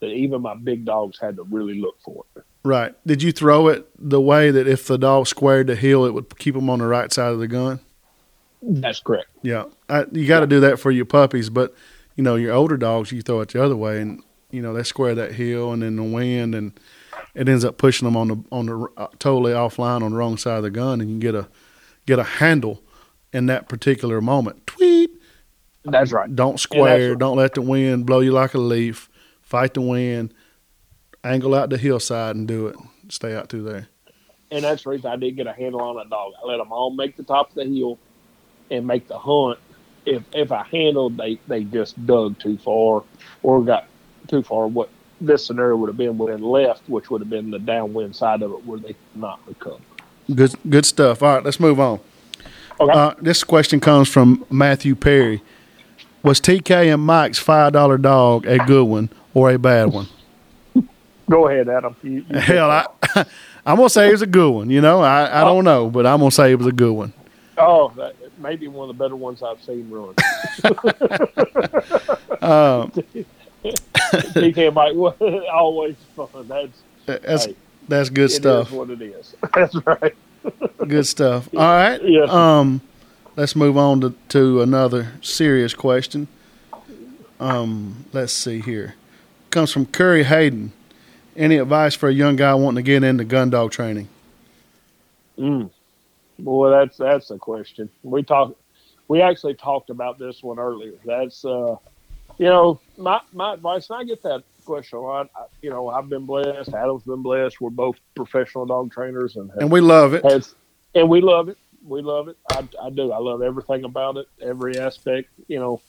that even my big dogs had to really look for it. Right. Did you throw it the way that if the dog squared the heel, it would keep them on the right side of the gun? That's correct. Yeah. I, you got to do that for your puppies, but you know your older dogs, you throw it the other way, and you know they square that hill and then the wind, and it ends up pushing them on the on the uh, totally offline on the wrong side of the gun, and you get a get a handle in that particular moment. Tweet. That's right. Don't square. right. Don't let the wind blow you like a leaf. Fight the wind. Angle out the hillside and do it. Stay out through there. And that's the reason I did get a handle on that dog. I let them all make the top of the hill and make the hunt. If if I handled, they they just dug too far or got too far. What this scenario would have been have left, which would have been the downwind side of it where they not recover. Good, good stuff. All right, let's move on. Okay. Uh, this question comes from Matthew Perry. Was TK and Mike's five dollar dog a good one or a bad one? Go ahead, Adam. You, you Hell, I, I'm gonna say it was a good one. You know, I, I don't know, but I'm gonna say it was a good one. Oh, that, maybe one of the better ones I've seen run. Um, TK Mike, always fun. That's that's hey, that's good stuff. what it is. That's right. Good stuff. All right. Yes. Um, let's move on to, to another serious question. Um, let's see here. Comes from Curry Hayden. Any advice for a young guy wanting to get into gun dog training? Mm. Boy, that's that's a question. We talked. We actually talked about this one earlier. That's uh, you know, my my advice. And I get that question a lot. I, you know, I've been blessed. Adam's been blessed. We're both professional dog trainers, and have And we love it. has, and we love it. We love it. I, I do. I love everything about it. Every aspect. You know,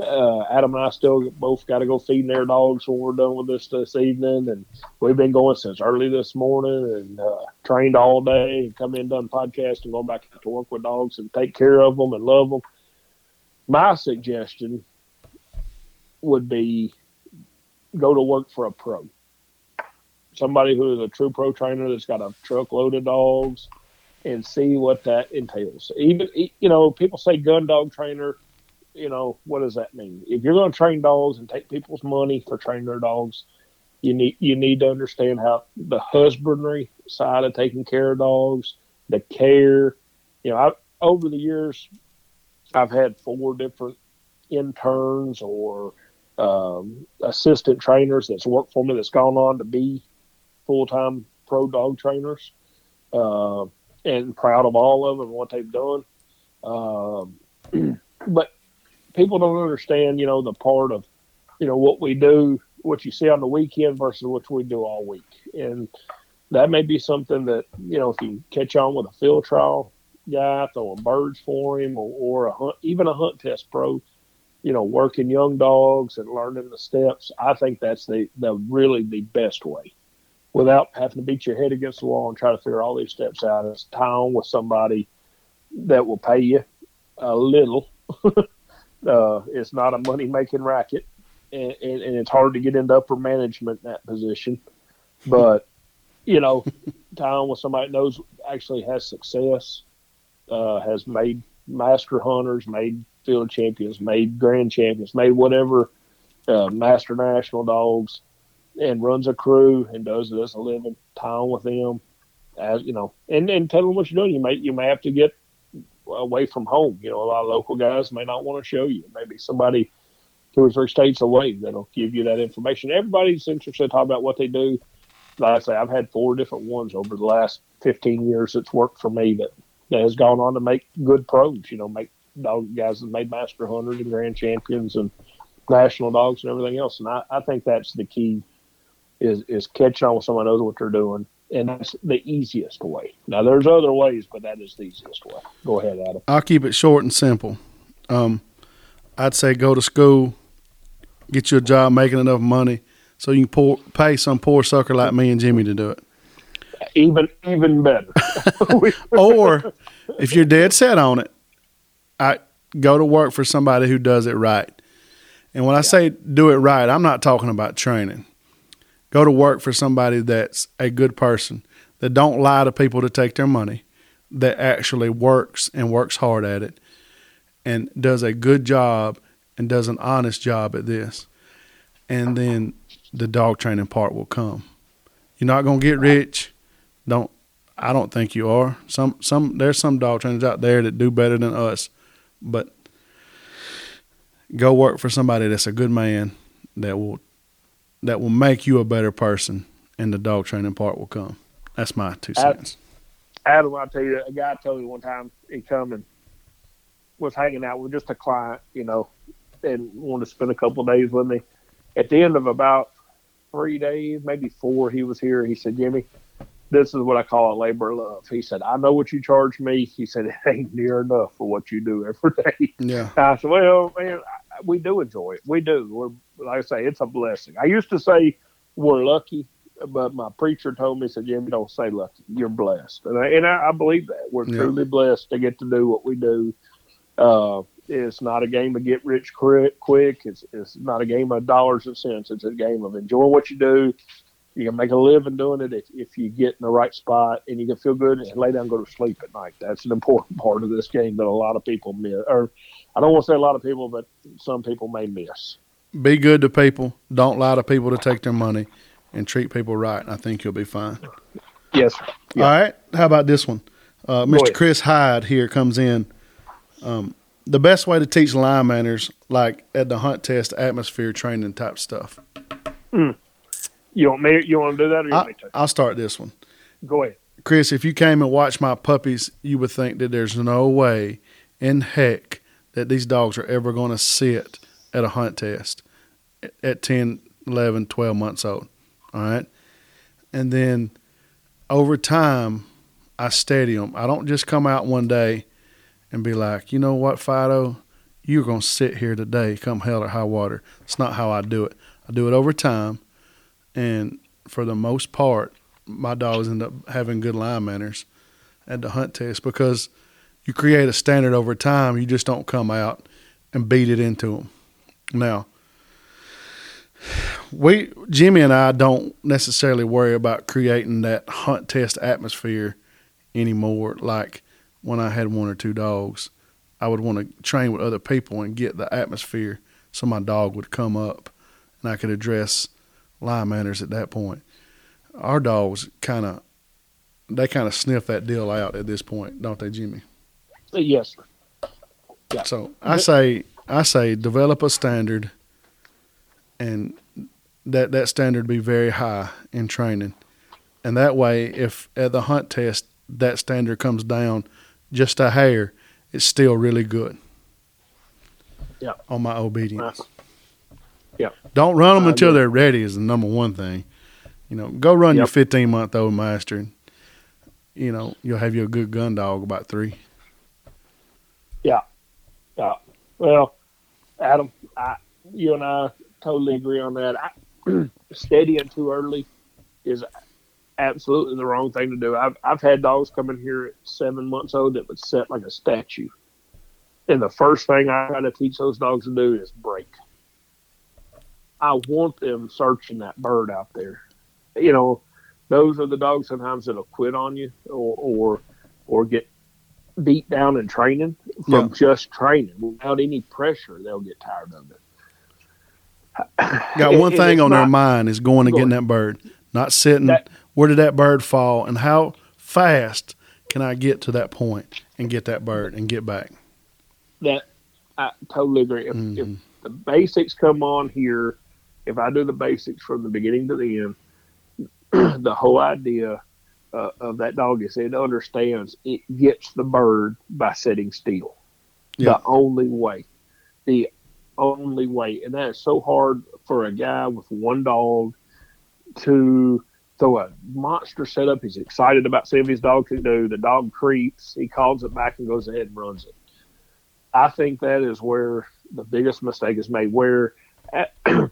uh, Adam and I still both got to go feeding their dogs when we're done with this this evening, and we've been going since early this morning and uh, trained all day and come in done podcast and going back out to work with dogs and take care of them and love them. My suggestion would be go to work for a pro somebody who is a true pro trainer that's got a truckload of dogs and see what that entails. Even you know, people say gun dog trainer. You know, what does that mean? If you're going to train dogs and take people's money for training their dogs, you need you need to understand how the husbandry side of taking care of dogs, the care. You know, I, over the years, I've had four different interns or um, assistant trainers that's worked for me that's gone on to be full time pro dog trainers, uh, and proud of all of them and what they've done. Um, but people don't understand, you know, the part of, you know, what we do, what you see on the weekend versus what we do all week, and that may be something that you know if you catch on with a field trial guy throwing birds for him or, or a hunt, even a hunt test pro you know, working young dogs and learning the steps. I think that's the, the really the best way without having to beat your head against the wall and try to figure all these steps out. It's time with somebody that will pay you a little. uh, it's not a money making racket, and, and, and it's hard to get into upper management in that position. But, you know, time with somebody that knows actually has success, uh, has made master hunters, made field champions, made grand champions, made whatever uh, master national dogs, and runs a crew and does this a living. Time with them, as you know, and and tell them what you're doing. You may you may have to get away from home. You know, a lot of local guys may not want to show you. Maybe somebody two or three states away that'll give you that information. Everybody's interested to talk about what they do. Like I say, I've had four different ones over the last 15 years that's worked for me that, that has gone on to make good pros. You know, make dog guys that made master hunters and grand champions and national dogs and everything else. And I, I think that's the key is is catching on with someone who knows what they're doing. And that's the easiest way. Now there's other ways, but that is the easiest way. Go ahead, Adam. I'll keep it short and simple. Um, I'd say go to school, get you a job making enough money so you can pour, pay some poor sucker like me and Jimmy to do it. Even even better. or if you're dead set on it, I go to work for somebody who does it right. And when I say do it right, I'm not talking about training. Go to work for somebody that's a good person that don't lie to people to take their money, that actually works and works hard at it, and does a good job and does an honest job at this. And then the dog training part will come. You're not gonna get rich. Don't I don't think you are. Some some there's some dog trainers out there that do better than us, but go work for somebody that's a good man that will that will make you a better person, and the dog training part will come. That's my two cents. Adam, I'll tell you, a guy told me one time he come and was hanging out with just a client, you know, and wanted to spend a couple of days with me. At the end of about three days, maybe four, he was here. He said, Jimmy, this is what I call a labor of love. He said, I know what you charge me. He said, it ain't near enough for what you do every day. Yeah. I said, well, man, we do enjoy it. We do. We're, like I say, it's a blessing. I used to say we're lucky, but my preacher told me, said, Jimmy, don't say lucky. You're blessed. And I, and I, I believe that. We're Yeah. truly blessed to get to do what we do. Uh, it's not a game of get rich quick. quick. It's, it's not a game of dollars and cents. It's a game of enjoy what you do. You can make a living doing it if, if you get in the right spot and you can feel good and lay down and go to sleep at night. That's an important part of this game that a lot of people miss. Or I don't want to say a lot of people, but some people may miss. Be good to people. Don't lie to people to take their money, and treat people right. And I think you'll be fine. Yes. Yeah. All right. How about this one? Uh, Mr. Chris Hyde here comes in. Um, the best way to teach line manners, like at the hunt test, atmosphere training type stuff. You want me? You want to do that, or you want I, me to? I'll start this one. Go ahead. Chris, if you came and watched my puppies, you would think that there's no way in heck that these dogs are ever going to sit at a hunt test at 10, 11, 12 months old. All right. And then over time, I steady them. I don't just come out one day and be like, you know what, Fido, you're going to sit here today, come hell or high water. It's not how I do it. I do it over time. And for the most part, my dogs end up having good line manners at the hunt test because you create a standard over time. You just don't come out and beat it into them. Now, we Jimmy and I don't necessarily worry about creating that hunt test atmosphere anymore. Like when I had one or two dogs, I would want to train with other people and get the atmosphere so my dog would come up and I could address line manners at that point. Our dogs kind of they kind of sniff that deal out at this point, don't they, Jimmy? Uh, Yes. Yeah. So I say I say develop a standard, and that that standard be very high in training, and that way, if at the hunt test that standard comes down just a hair, it's still really good. Yeah. On my obedience. Yeah. Don't run them until they're ready is the number one thing. You know, go run your 15 month old master. And, you know, you'll have you a good gun dog about three. Yeah. Yeah. Well, Adam, I, you and I totally agree on that. I, steadying too early is absolutely the wrong thing to do. I've I've had dogs come in here at seven months old that would set like a statue, and the first thing I got to teach those dogs to do is break. I want them searching that bird out there. You know, those are the dogs sometimes that'll quit on you or or, or get beat down in training from Yeah. just training without any pressure. They'll get tired of it. Got one and thing on their mind is going and getting that bird, not sitting. That- where did that bird fall, and how fast can I get to that point and get that bird and get back? that I totally agree. If, Mhm. if the basics come on here, if I do the basics from the beginning to the end, the whole idea uh, of that dog is it understands it gets the bird by sitting still. Yeah. The only way. The only way. And that is so hard for a guy with one dog to throw a monster setup. He's excited about seeing his dog can do. The dog creeps. He calls it back and goes ahead and runs it. I think that is where the biggest mistake is made. Where at,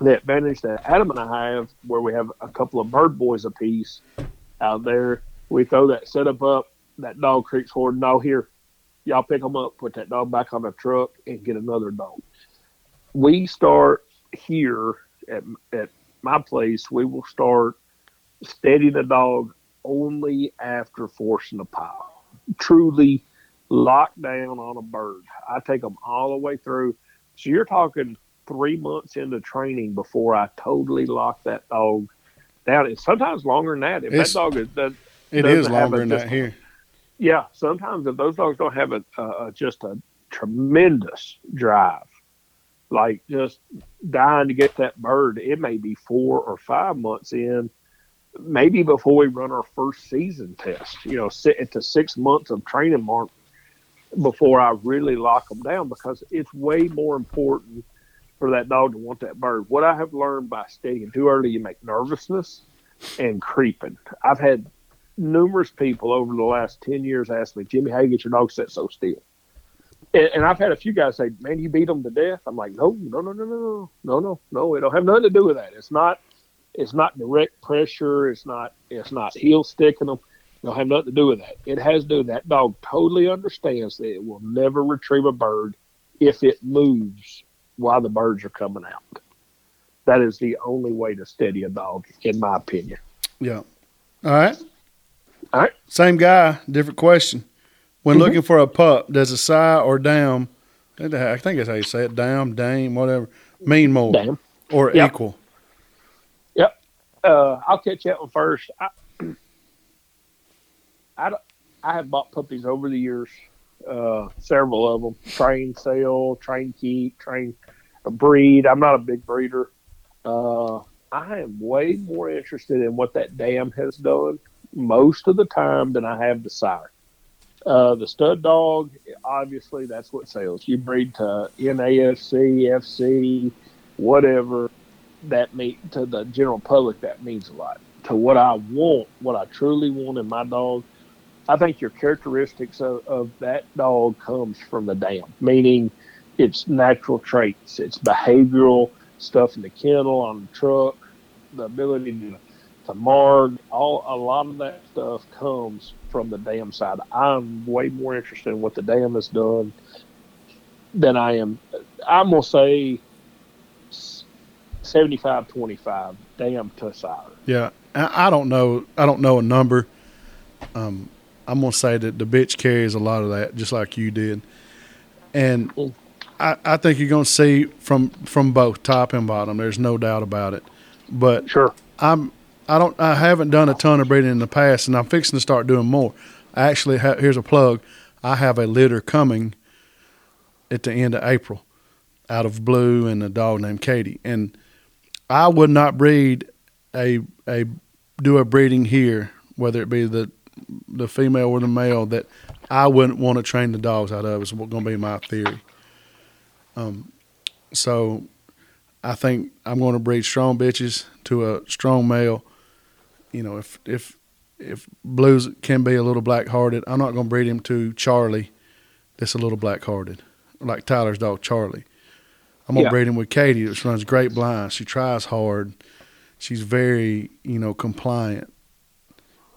the advantage that Adam and I have, where we have a couple of bird boys apiece, out there. We throw that setup up. That dog creeps forward. No, here, y'all pick them up, put that dog back on the truck, and get another dog. We start here at at my place. We will start steadying the dog only after forcing a pile. Truly locked down on a bird. I take them all the way through. So you're talking three months into training before I totally lock that dog down. It's sometimes longer than that. If It's- that dog is, does, It is longer than that here. yeah, sometimes if those dogs don't have a uh, just a tremendous drive, like just dying to get that bird, it may be four or five months in, maybe before we run our first season test. You know, sit at the six months of training mark before I really lock them down because it's way more important for that dog to want that bird. What I have learned by steadying too early, you make nervousness and creeping. I've had numerous people over the last 10 years ask me, Jimmy, how you get your dog set so still? And, and I've had a few guys say, man, you beat them to death. I'm like, no, no, no, no, no, no, no, no. It don't have nothing to do with that. It's not, it's not direct pressure. It's not, it's not heel sticking them. It don't have nothing to do with that. It has to do that dog totally understands that it will never retrieve a bird if it moves while the birds are coming out. That is the only way to steady a dog, in my opinion. Yeah. All right. All right. Same guy, different question. When Mhm. looking for a pup, does a sire or dam, I think that's how you say it, dam, dame, whatever, mean more or Yep. equal? uh, I'll catch that one first. I, I, don't- I have bought puppies over the years, uh, several of them. Train, sale, train, keep, train, breed. I'm not a big breeder. Uh, I am way more interested in what that dam has done most of the time than I have the sire. Uh, the stud dog, obviously, that's what sells. You breed to NAFC, FC, whatever that mean to the general public that means a lot to what i want what i truly want in my dog i think your characteristics of, of that dog comes from the dam meaning its natural traits its behavioral stuff in the kennel on the truck the ability to to mark all a lot of that stuff comes from the dam side i'm way more interested in what the dam has done than i am i'm gonna say 75 25 damn to sire Yeah, I don't know. I don't know a number. Um, I'm gonna say that the bitch carries a lot of that, just like you did, and. I, I think you're gonna see from from both top and bottom. There's no doubt about it. But sure I'm I don't I haven't done a ton of breeding in the past, and I'm fixing to start doing more. I actually ha- here's a plug. I have a litter coming at the end of April, out of Blue and a dog named Katie, and I would not breed a a do a breeding here, whether it be the the female or the male, that I wouldn't want to train the dogs out of. Is what going to be my theory. Um, so I think I'm going to breed strong bitches to a strong male. You know, if if if blues can be a little black hearted, I'm not going to breed him to Charlie. That's a little black hearted, like Tyler's dog Charlie. I'm gonna Yeah. breed him with Katie, which runs great blinds. She tries hard. She's very, you know, compliant.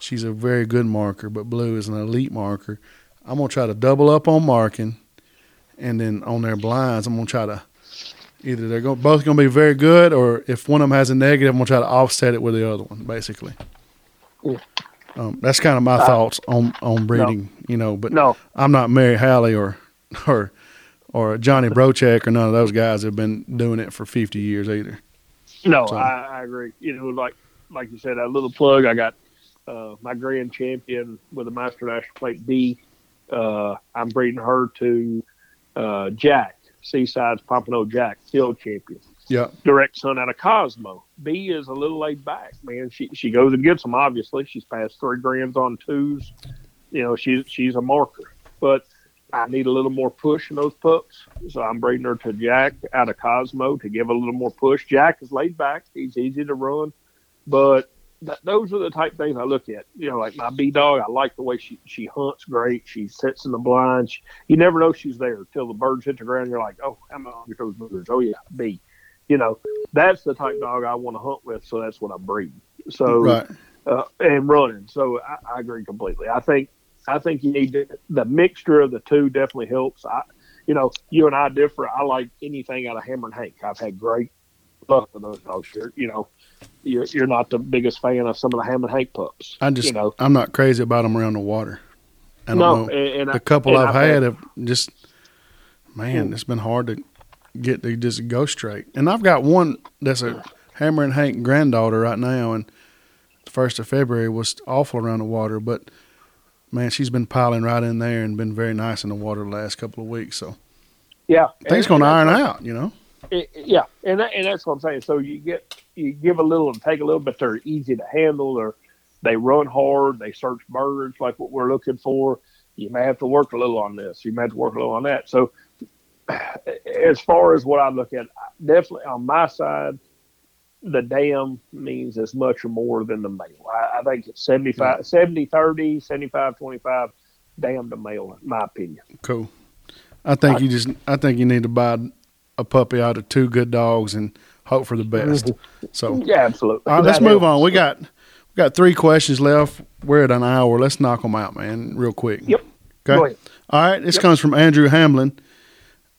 She's a very good marker, but Blue is an elite marker. I'm gonna try to double up on marking, and then on their blinds, I'm gonna try to either they're going both gonna be very good, or if one of them has a negative, I'm gonna try to offset it with the other one, basically. Yeah. Um, that's kind of my Uh, thoughts on on breeding, you know. But no I'm not Mary Howley or or or Johnny Brochek or none of those guys have been doing it for 50 years either. no So- I, I agree you know like like you said that little plug i got uh, my grand champion with a master national plate b uh, i'm breeding her to uh, jack seaside's pompano jack field champion Yeah, direct son out of Cosmo. B is a little laid back, man. She she goes and gets them. Obviously, she's passed three grands on twos. You know, she's she's a marker, but I need a little more push in those pups. So I'm breeding her to Jack out of Cosmo to give a little more push. Jack is laid back. He's easy to run, but th- those are the type things I look at. You know, like my B dog, I like the way she she hunts great. She sits in the blinds. She, you never know she's there till the birds hit the ground. You're like, oh, how many of those birds? Oh yeah, B. You know, that's the type dog I want to hunt with. So that's what I breed. So right. uh, and running. So I, I agree completely. I think I think you need to, the mixture of the two definitely helps. I, you know, you and I differ. I like anything out of Hammer and Hank. I've had great luck with those dogs. You're, you know, you're you're not the biggest fan of some of the Hammer and Hank pups. I just you know, I'm not crazy about them around the water. I don't no, and, and the I- couple I've had had- have just man, it's been hard to get to just go straight. And I've got one that's a Hammer and Hank granddaughter right now, and the first of February was awful around the water, but man, she's been piling right in there and been very nice in the water the last couple of weeks. So yeah, things going to iron out, you know. It, yeah, and that, and that's what I'm saying. So you get you give a little and take a little, but they're easy to handle. Or they run hard. They search birds like what we're looking for. You may have to work a little on this. You may have to work a little on that. So as far as what I look at, definitely on my side, the dam means as much or more than the male. I, I think it's 75, 70, 30, 75, 25 dam to male, in my opinion. Cool. I think you just I think you need to buy a puppy out of two good dogs and hope for the best. So Yeah, absolutely. All right, let's move on. We got we got three questions left. We're at an hour. Let's knock them out, man, real quick. Yep. Okay. Go ahead. All right. This Yep. comes from Andrew Hamlin.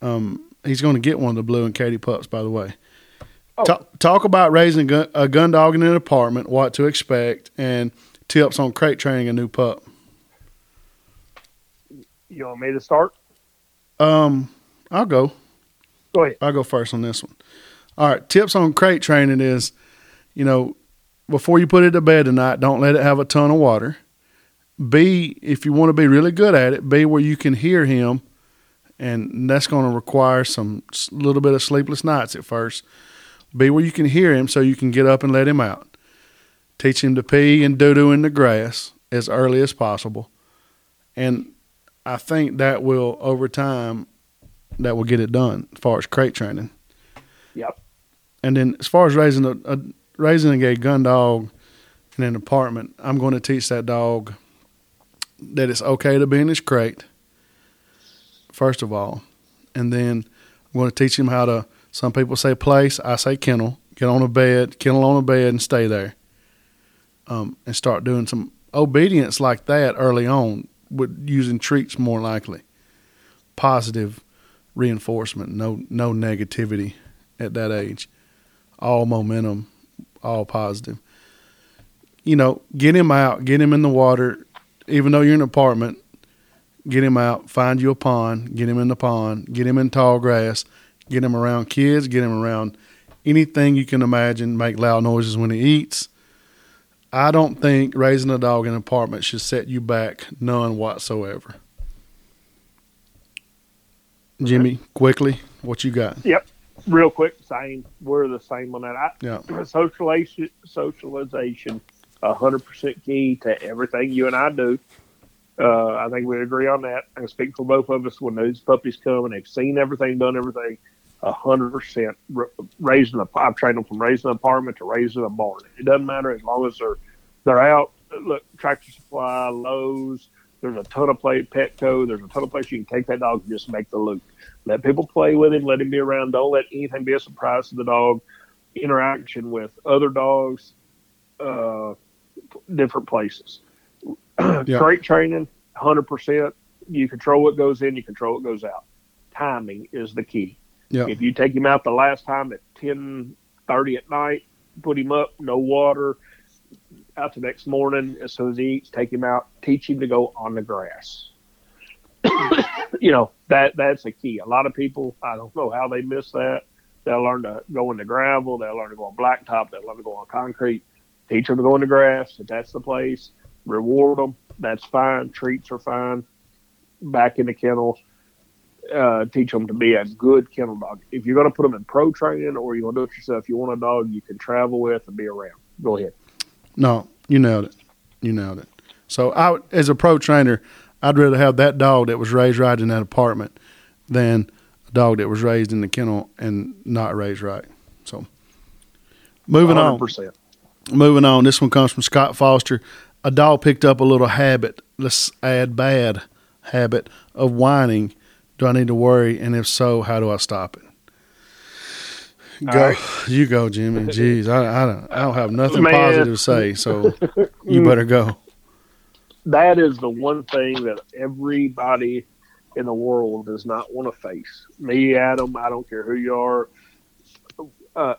Um, he's going to get one of the blue and Katie pups, by the way. Oh. Talk, talk about raising a gun, a gun dog in an apartment, what to expect, and tips on crate training a new pup. You want me to start? Um, I'll go. Go ahead. I'll go first on this one. All right, tips on crate training is, you know, before you put it to bed tonight, don't let it have a ton of water. B, if you want to be really good at it, be where you can hear him, and that's going to require some little bit of sleepless nights at first. Be where you can hear him so you can get up and let him out. Teach him to pee and doo doo in the grass as early as possible, and I think that will over time that will get it done as far as crate training. Yep. And then as far as raising a, a raising a gun dog in an apartment, I'm going to teach that dog that it's okay to be in his crate. First of all, and then I'm going to teach him how to. Some people say place, I say kennel. Get on a bed, kennel on a bed, and stay there. Um, and start doing some obedience like that early on, with using treats more likely. Positive reinforcement, no no negativity at that age. All momentum, all positive. You know, get him out, get him in the water, even though you're in an apartment, get him out, find you a pond, get him in the pond, get him in tall grass, get him around kids, get him around anything you can imagine, make loud noises when he eats. I don't think raising a dog in an apartment should set you back none whatsoever. Jimmy, quickly, what you got? Yep. Real quick, same. We're the same on that. I, Yeah. socialization, socialization, hundred percent key to everything you and I do. Uh, I think we agree on that. I speak for both of us. When those puppies come and they've seen everything, done everything, hundred percent raising a. I've trained them from raising an apartment to raising a barn. It doesn't matter as long as they're they're out. Look, Tractor Supply, Lowe's. There's a ton of play Petco. There's a ton of places you can take that dog and just make the loop. Let people play with him. Let him be around. Don't let anything be a surprise to the dog. Interaction with other dogs, uh, different places. Yeah. Crate training, hundred percent. You control what goes in. You control what goes out. Timing is the key. Yeah. If you take him out the last time at ten thirty at night, put him up, no water. Out the next morning, as soon as he eats, take him out. Teach him to go on the grass you know that that's a key. A lot of people, I don't know how they miss that. They'll learn to go into gravel. They'll learn to go on blacktop. They'll learn to go on concrete. Teach them to go into grass. If that's the place, reward them. That's fine. Treats are fine. Back in the kennel. Uh, teach them to be a good kennel dog. If you're going to put them in pro training or you want to do it yourself, you want a dog you can travel with and be around. Go ahead. No, you nailed it. You nailed it. So I, as a pro trainer, I'd rather have that dog that was raised right in that apartment than a dog that was raised in the kennel and not raised right. So moving on. 100%. Moving on. This one comes from Scott Foster. A dog picked up a little habit. Let's add bad habit of whining. Do I need to worry? And if so, how do I stop it? Go, right. you go, Jimmy. Jeez, I, I don't, I don't have nothing Man. positive to say, so you better go. That is the one thing that everybody in the world does not want to face. Me, Adam, I don't care who you are. Uh,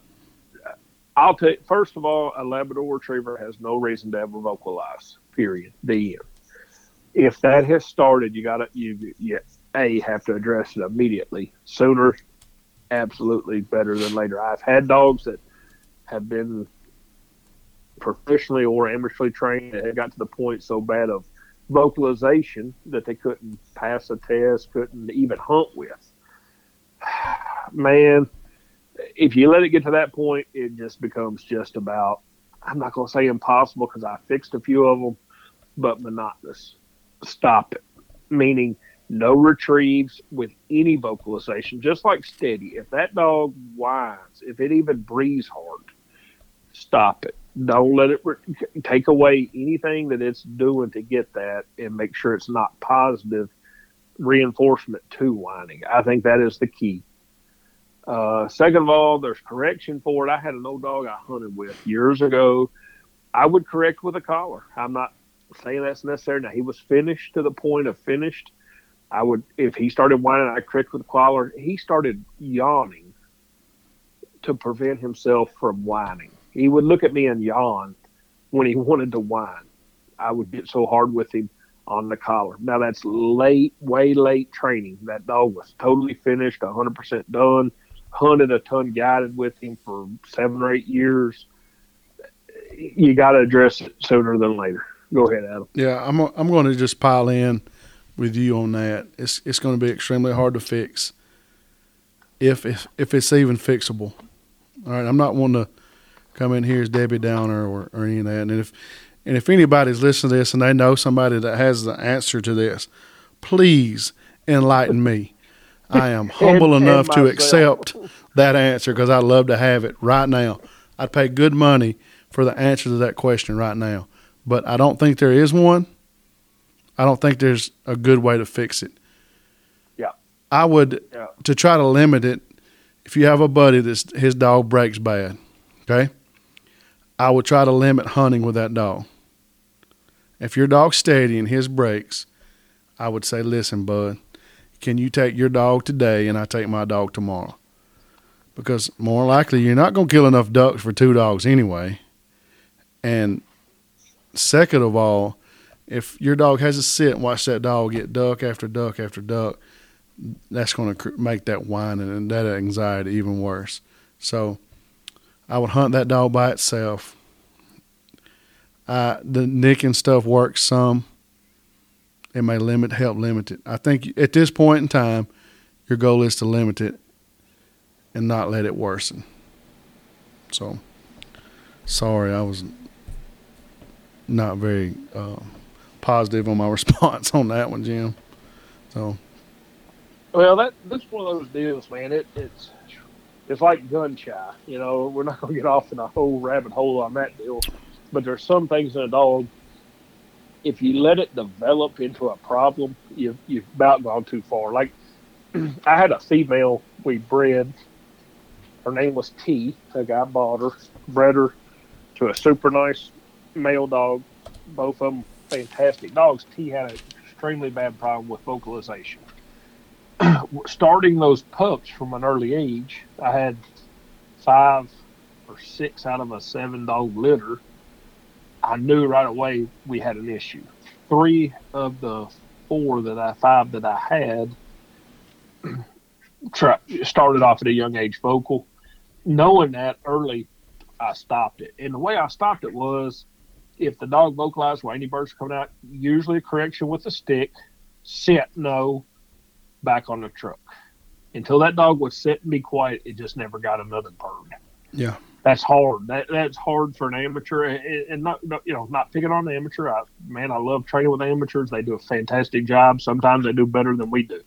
I'll take first of all, a Labrador Retriever has no reason to ever vocalize. Period. The end. If that has started, you got to you, you a have to address it immediately. Sooner, absolutely better than later. I've had dogs that have been professionally or amateurly trained and got to the point so bad of vocalization that they couldn't pass a test, couldn't even hunt with. Man, if you let it get to that point, it just becomes just about, I'm not going to say impossible because I fixed a few of them, but monotonous. Stop it. Meaning, no retrieves with any vocalization, just like steady. If that dog whines, if it even breathes hard, stop it. Don't let it re- take away anything that it's doing to get that and make sure it's not positive reinforcement to whining. I think that is the key. Uh, second of all, there's correction for it. I had an old dog I hunted with years ago. I would correct with a collar. I'm not saying that's necessary. Now he was finished to the point of finished. I would, if he started whining, I correct with a collar. He started yawning to prevent himself from whining. He would look at me and yawn when he wanted to whine. I would get so hard with him on the collar. Now that's late, way late training. That dog was totally finished, 100% done hunted a ton, guided with him for seven or eight years. You got to address it sooner than later. Go ahead, Adam. Yeah, I'm I'm going to just pile in with you on that. It's it's going to be extremely hard to fix if if, if it's even fixable. All right, I'm not one to come in here as Debbie Downer or, or any of that. And if and if anybody's listening to this and they know somebody that has the answer to this, please enlighten me. I am humble and, enough and to accept that answer because I'd love to have it right now. I'd pay good money for the answer to that question right now. But I don't think there is one. I don't think there's a good way to fix it. Yeah. I would yeah. to try to limit it. If you have a buddy that's his dog breaks bad, okay, I would try to limit hunting with that dog. If your dog's steady and his breaks, I would say, listen, bud, can you take your dog today and I take my dog tomorrow? Because more likely you're not going to kill enough ducks for two dogs anyway. And second of all, if your dog has to sit and watch that dog get duck after duck after duck, that's going to make that whining and that anxiety even worse. So I would hunt that dog by itself. Uh, the nicking stuff works some it may limit help limit it. I think at this point in time, your goal is to limit it and not let it worsen. So, sorry, I was not very uh, positive on my response on that one, Jim. So, well, that that's one of those deals, man. It, it's it's like gun shy. You know, we're not to get off in a whole rabbit hole on that deal, but there's some things in a dog if you let it develop into a problem, you've you've about gone too far. Like I had a female we bred. Her name was T. The guy bought her, bred her to a super nice male dog. Both of them fantastic dogs. T had an extremely bad problem with vocalization. Starting those pups from an early age, I had five or six out of a seven dog litter I knew right away we had an issue. Three of the four that I five that I had started off at a young age vocal. Knowing that early, I stopped it. And the way I stopped it was if the dog vocalized while any birds coming out, usually a correction with a stick, sit, no, back on the truck. Until that dog would sit and be quiet, it just never got another bird. Yeah that's hard. That that's hard for an amateur, and not, you know not picking on the amateur. I, man, I love training with amateurs. They do a fantastic job. Sometimes they do better than we do.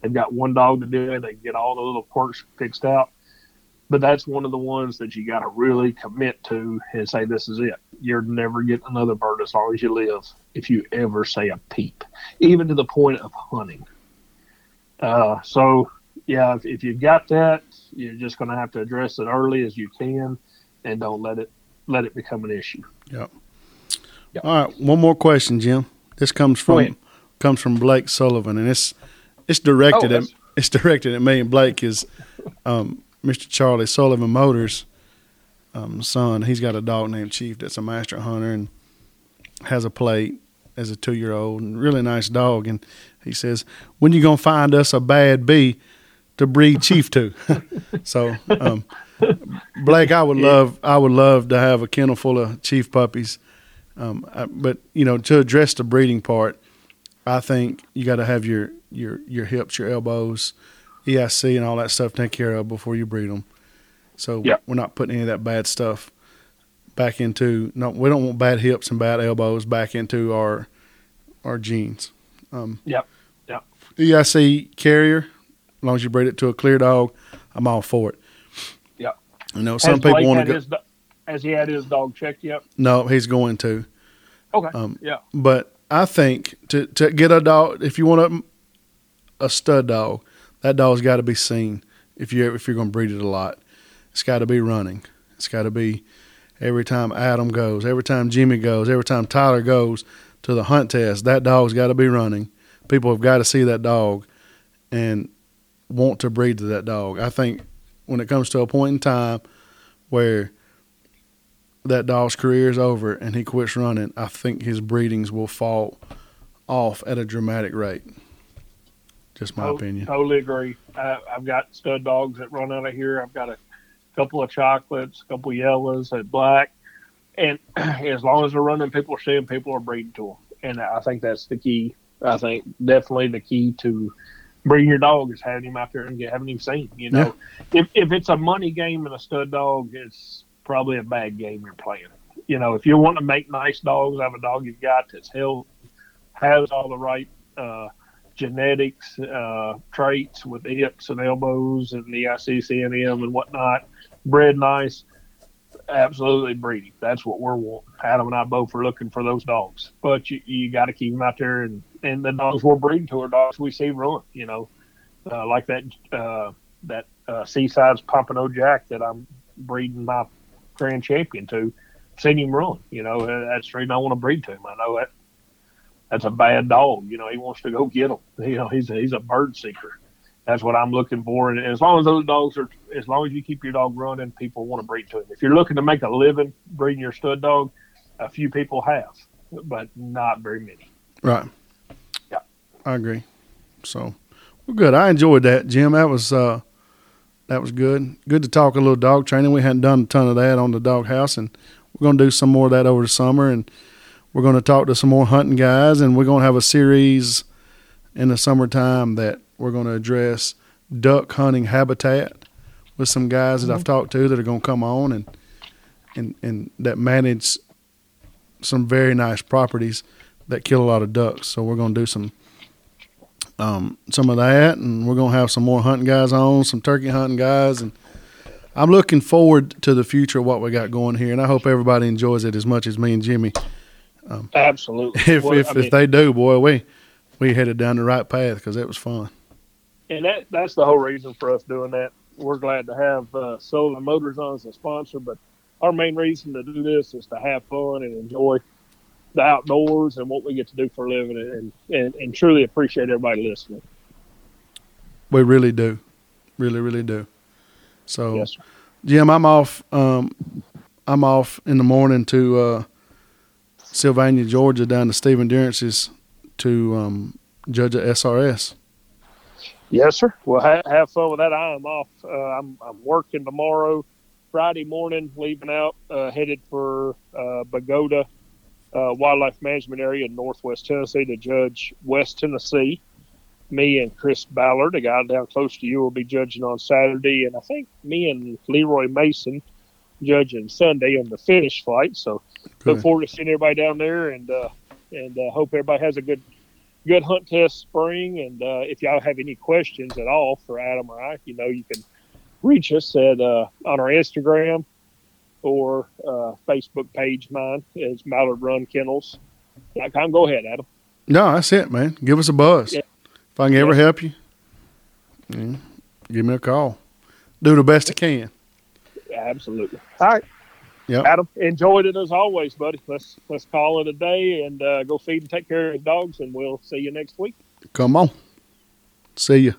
They've got one dog to do it. They get all the little quirks fixed out. But that's one of the ones that you got to really commit to and say, "This is it. You're never getting another bird as long as you live if you ever say a peep, even to the point of hunting." Uh, so yeah, if, if you've got that, You're just going to have to address it early as you can, and don't let it let it become an issue. Yep. yep. All right, one more question, Jim. This comes from comes from Blake Sullivan, and it's it's directed oh, at it's directed at me. And Blake is um, Mr. Charlie Sullivan Motors' um, son. He's got a dog named Chief that's a master hunter and has a plate as a two year old and really nice dog. And he says, "When you gonna find us a bad bee to breed Chief to?" so, um, Blake, I would love I would love to have a kennel full of Chief puppies. Um, I, but you know, to address the breeding part, I think you got to have your your your hips, your elbows, EIC, and all that stuff taken care of before you breed them. So we're not putting any of that bad stuff back into. No, we don't want bad hips and bad elbows back into our our genes. Um, yep. Yep. EIC carrier, as long as you breed it to a clear dog, I'm all for it. Yep. You know, some has people want to go. has he had his dog checked yet? No, he's going to. Okay. Um, yeah. But I think to to get a dog, if you want a a stud dog, that dog's got to be seen. If you if you're going to breed it a lot, it's got to be running. It's got to be every time Adam goes, every time Jimmy goes, every time Tyler goes to the hunt test. That dog's got to be running. People have got to see that dog and want to breed to that dog. I think when it comes to a point in time where that dog's career is over and he quits running, I think his breedings will fall off at a dramatic rate. Just my opinion. Totally agree. I, I've got stud dogs that run out of here. I've got a couple of chocolates, a couple of yellows, and black. And as long as they're running, people are seeing, people are breeding to them. And I think that's the key. I think definitely the key to breeding your dog is having him out there and having him seen. You know, yeah. if if it's a money game and a stud dog, it's probably a bad game you're playing. You know, if you want to make nice dogs, have a dog you've got that's healthy, has all the right uh, genetics, uh, traits with hips and elbows and the ICCNM and whatnot, bred nice, absolutely breeding. That's what we're wanting. Adam and I both are looking for those dogs, but you, you got to keep them out there and, and the dogs we're breeding to are dogs we see run, you know, uh, like that, uh, that, uh, Seaside's Pompano Jack that I'm breeding my grand champion to, seen him run. You know, that's the reason I want to breed to him. I know that that's a bad dog. You know, he wants to go get them. You know, he's he's a bird seeker. That's what I'm looking for. And as long as those dogs are, as long as you keep your dog running, people want to breed to him. If you're looking to make a living breeding your stud dog, a few people have, but not very many. Right. Yeah. I agree. So, well, good. I enjoyed that, Jim. That was uh, that was good. Good to talk a little dog training. We hadn't done a ton of that on the dog house, and we're going to do some more of that over the summer. And we're going to talk to some more hunting guys, and we're going to have a series in the summertime that we're going to address duck hunting habitat with some guys that I've mm-hmm. talked to that are going to come on and and and that manage some very nice properties that kill a lot of ducks. So we're going to do some um, some of that, and we're going to have some more hunting guys on, some turkey hunting guys, and I'm looking forward to the future of what we got going here, and I hope everybody enjoys it as much as me and Jimmy. Um, Absolutely. If well, if, if they do, boy, we we headed down the right path because it was fun. And that that's the whole reason for us doing that. We're glad to have uh, Sullivan Motors on as a sponsor, but our main reason to do this is to have fun and enjoy the outdoors and what we get to do for a living and, and, and truly appreciate everybody listening. We really do. Really, really do. So, yes, Jim, I'm off. Um, I'm off in the morning to uh, Sylvania, Georgia, down to Steve Endurance's to um, judge a SRS. Yes, sir. Well, ha- have fun with that. I am off. Uh, I'm, I'm working tomorrow, Friday morning, leaving out, uh, headed for uh, Bogota uh, Wildlife Management Area in Northwest Tennessee to judge West Tennessee. Me and Chris Ballard, a guy down close to you, will be judging on Saturday, and I think me and Leroy Mason judging Sunday on the finish flight. So Good. look forward to seeing everybody down there, and uh, and uh, hope everybody has a good good hunt test spring. And uh, if y'all have any questions at all for Adam or I, you know, you can reach us at uh, on our Instagram or uh, Facebook page. Mine is Mallard Run Kennels. .com. Go ahead, Adam. No, that's it, man. Give us a buzz. Yeah. If I can yeah. ever help you, yeah, give me a call. do the best I can. Absolutely. All right. Yep. Adam, enjoyed it as always, buddy. Let's let's call it a day and uh, go feed and take care of the dogs, and we'll see you next week. Come on. See you.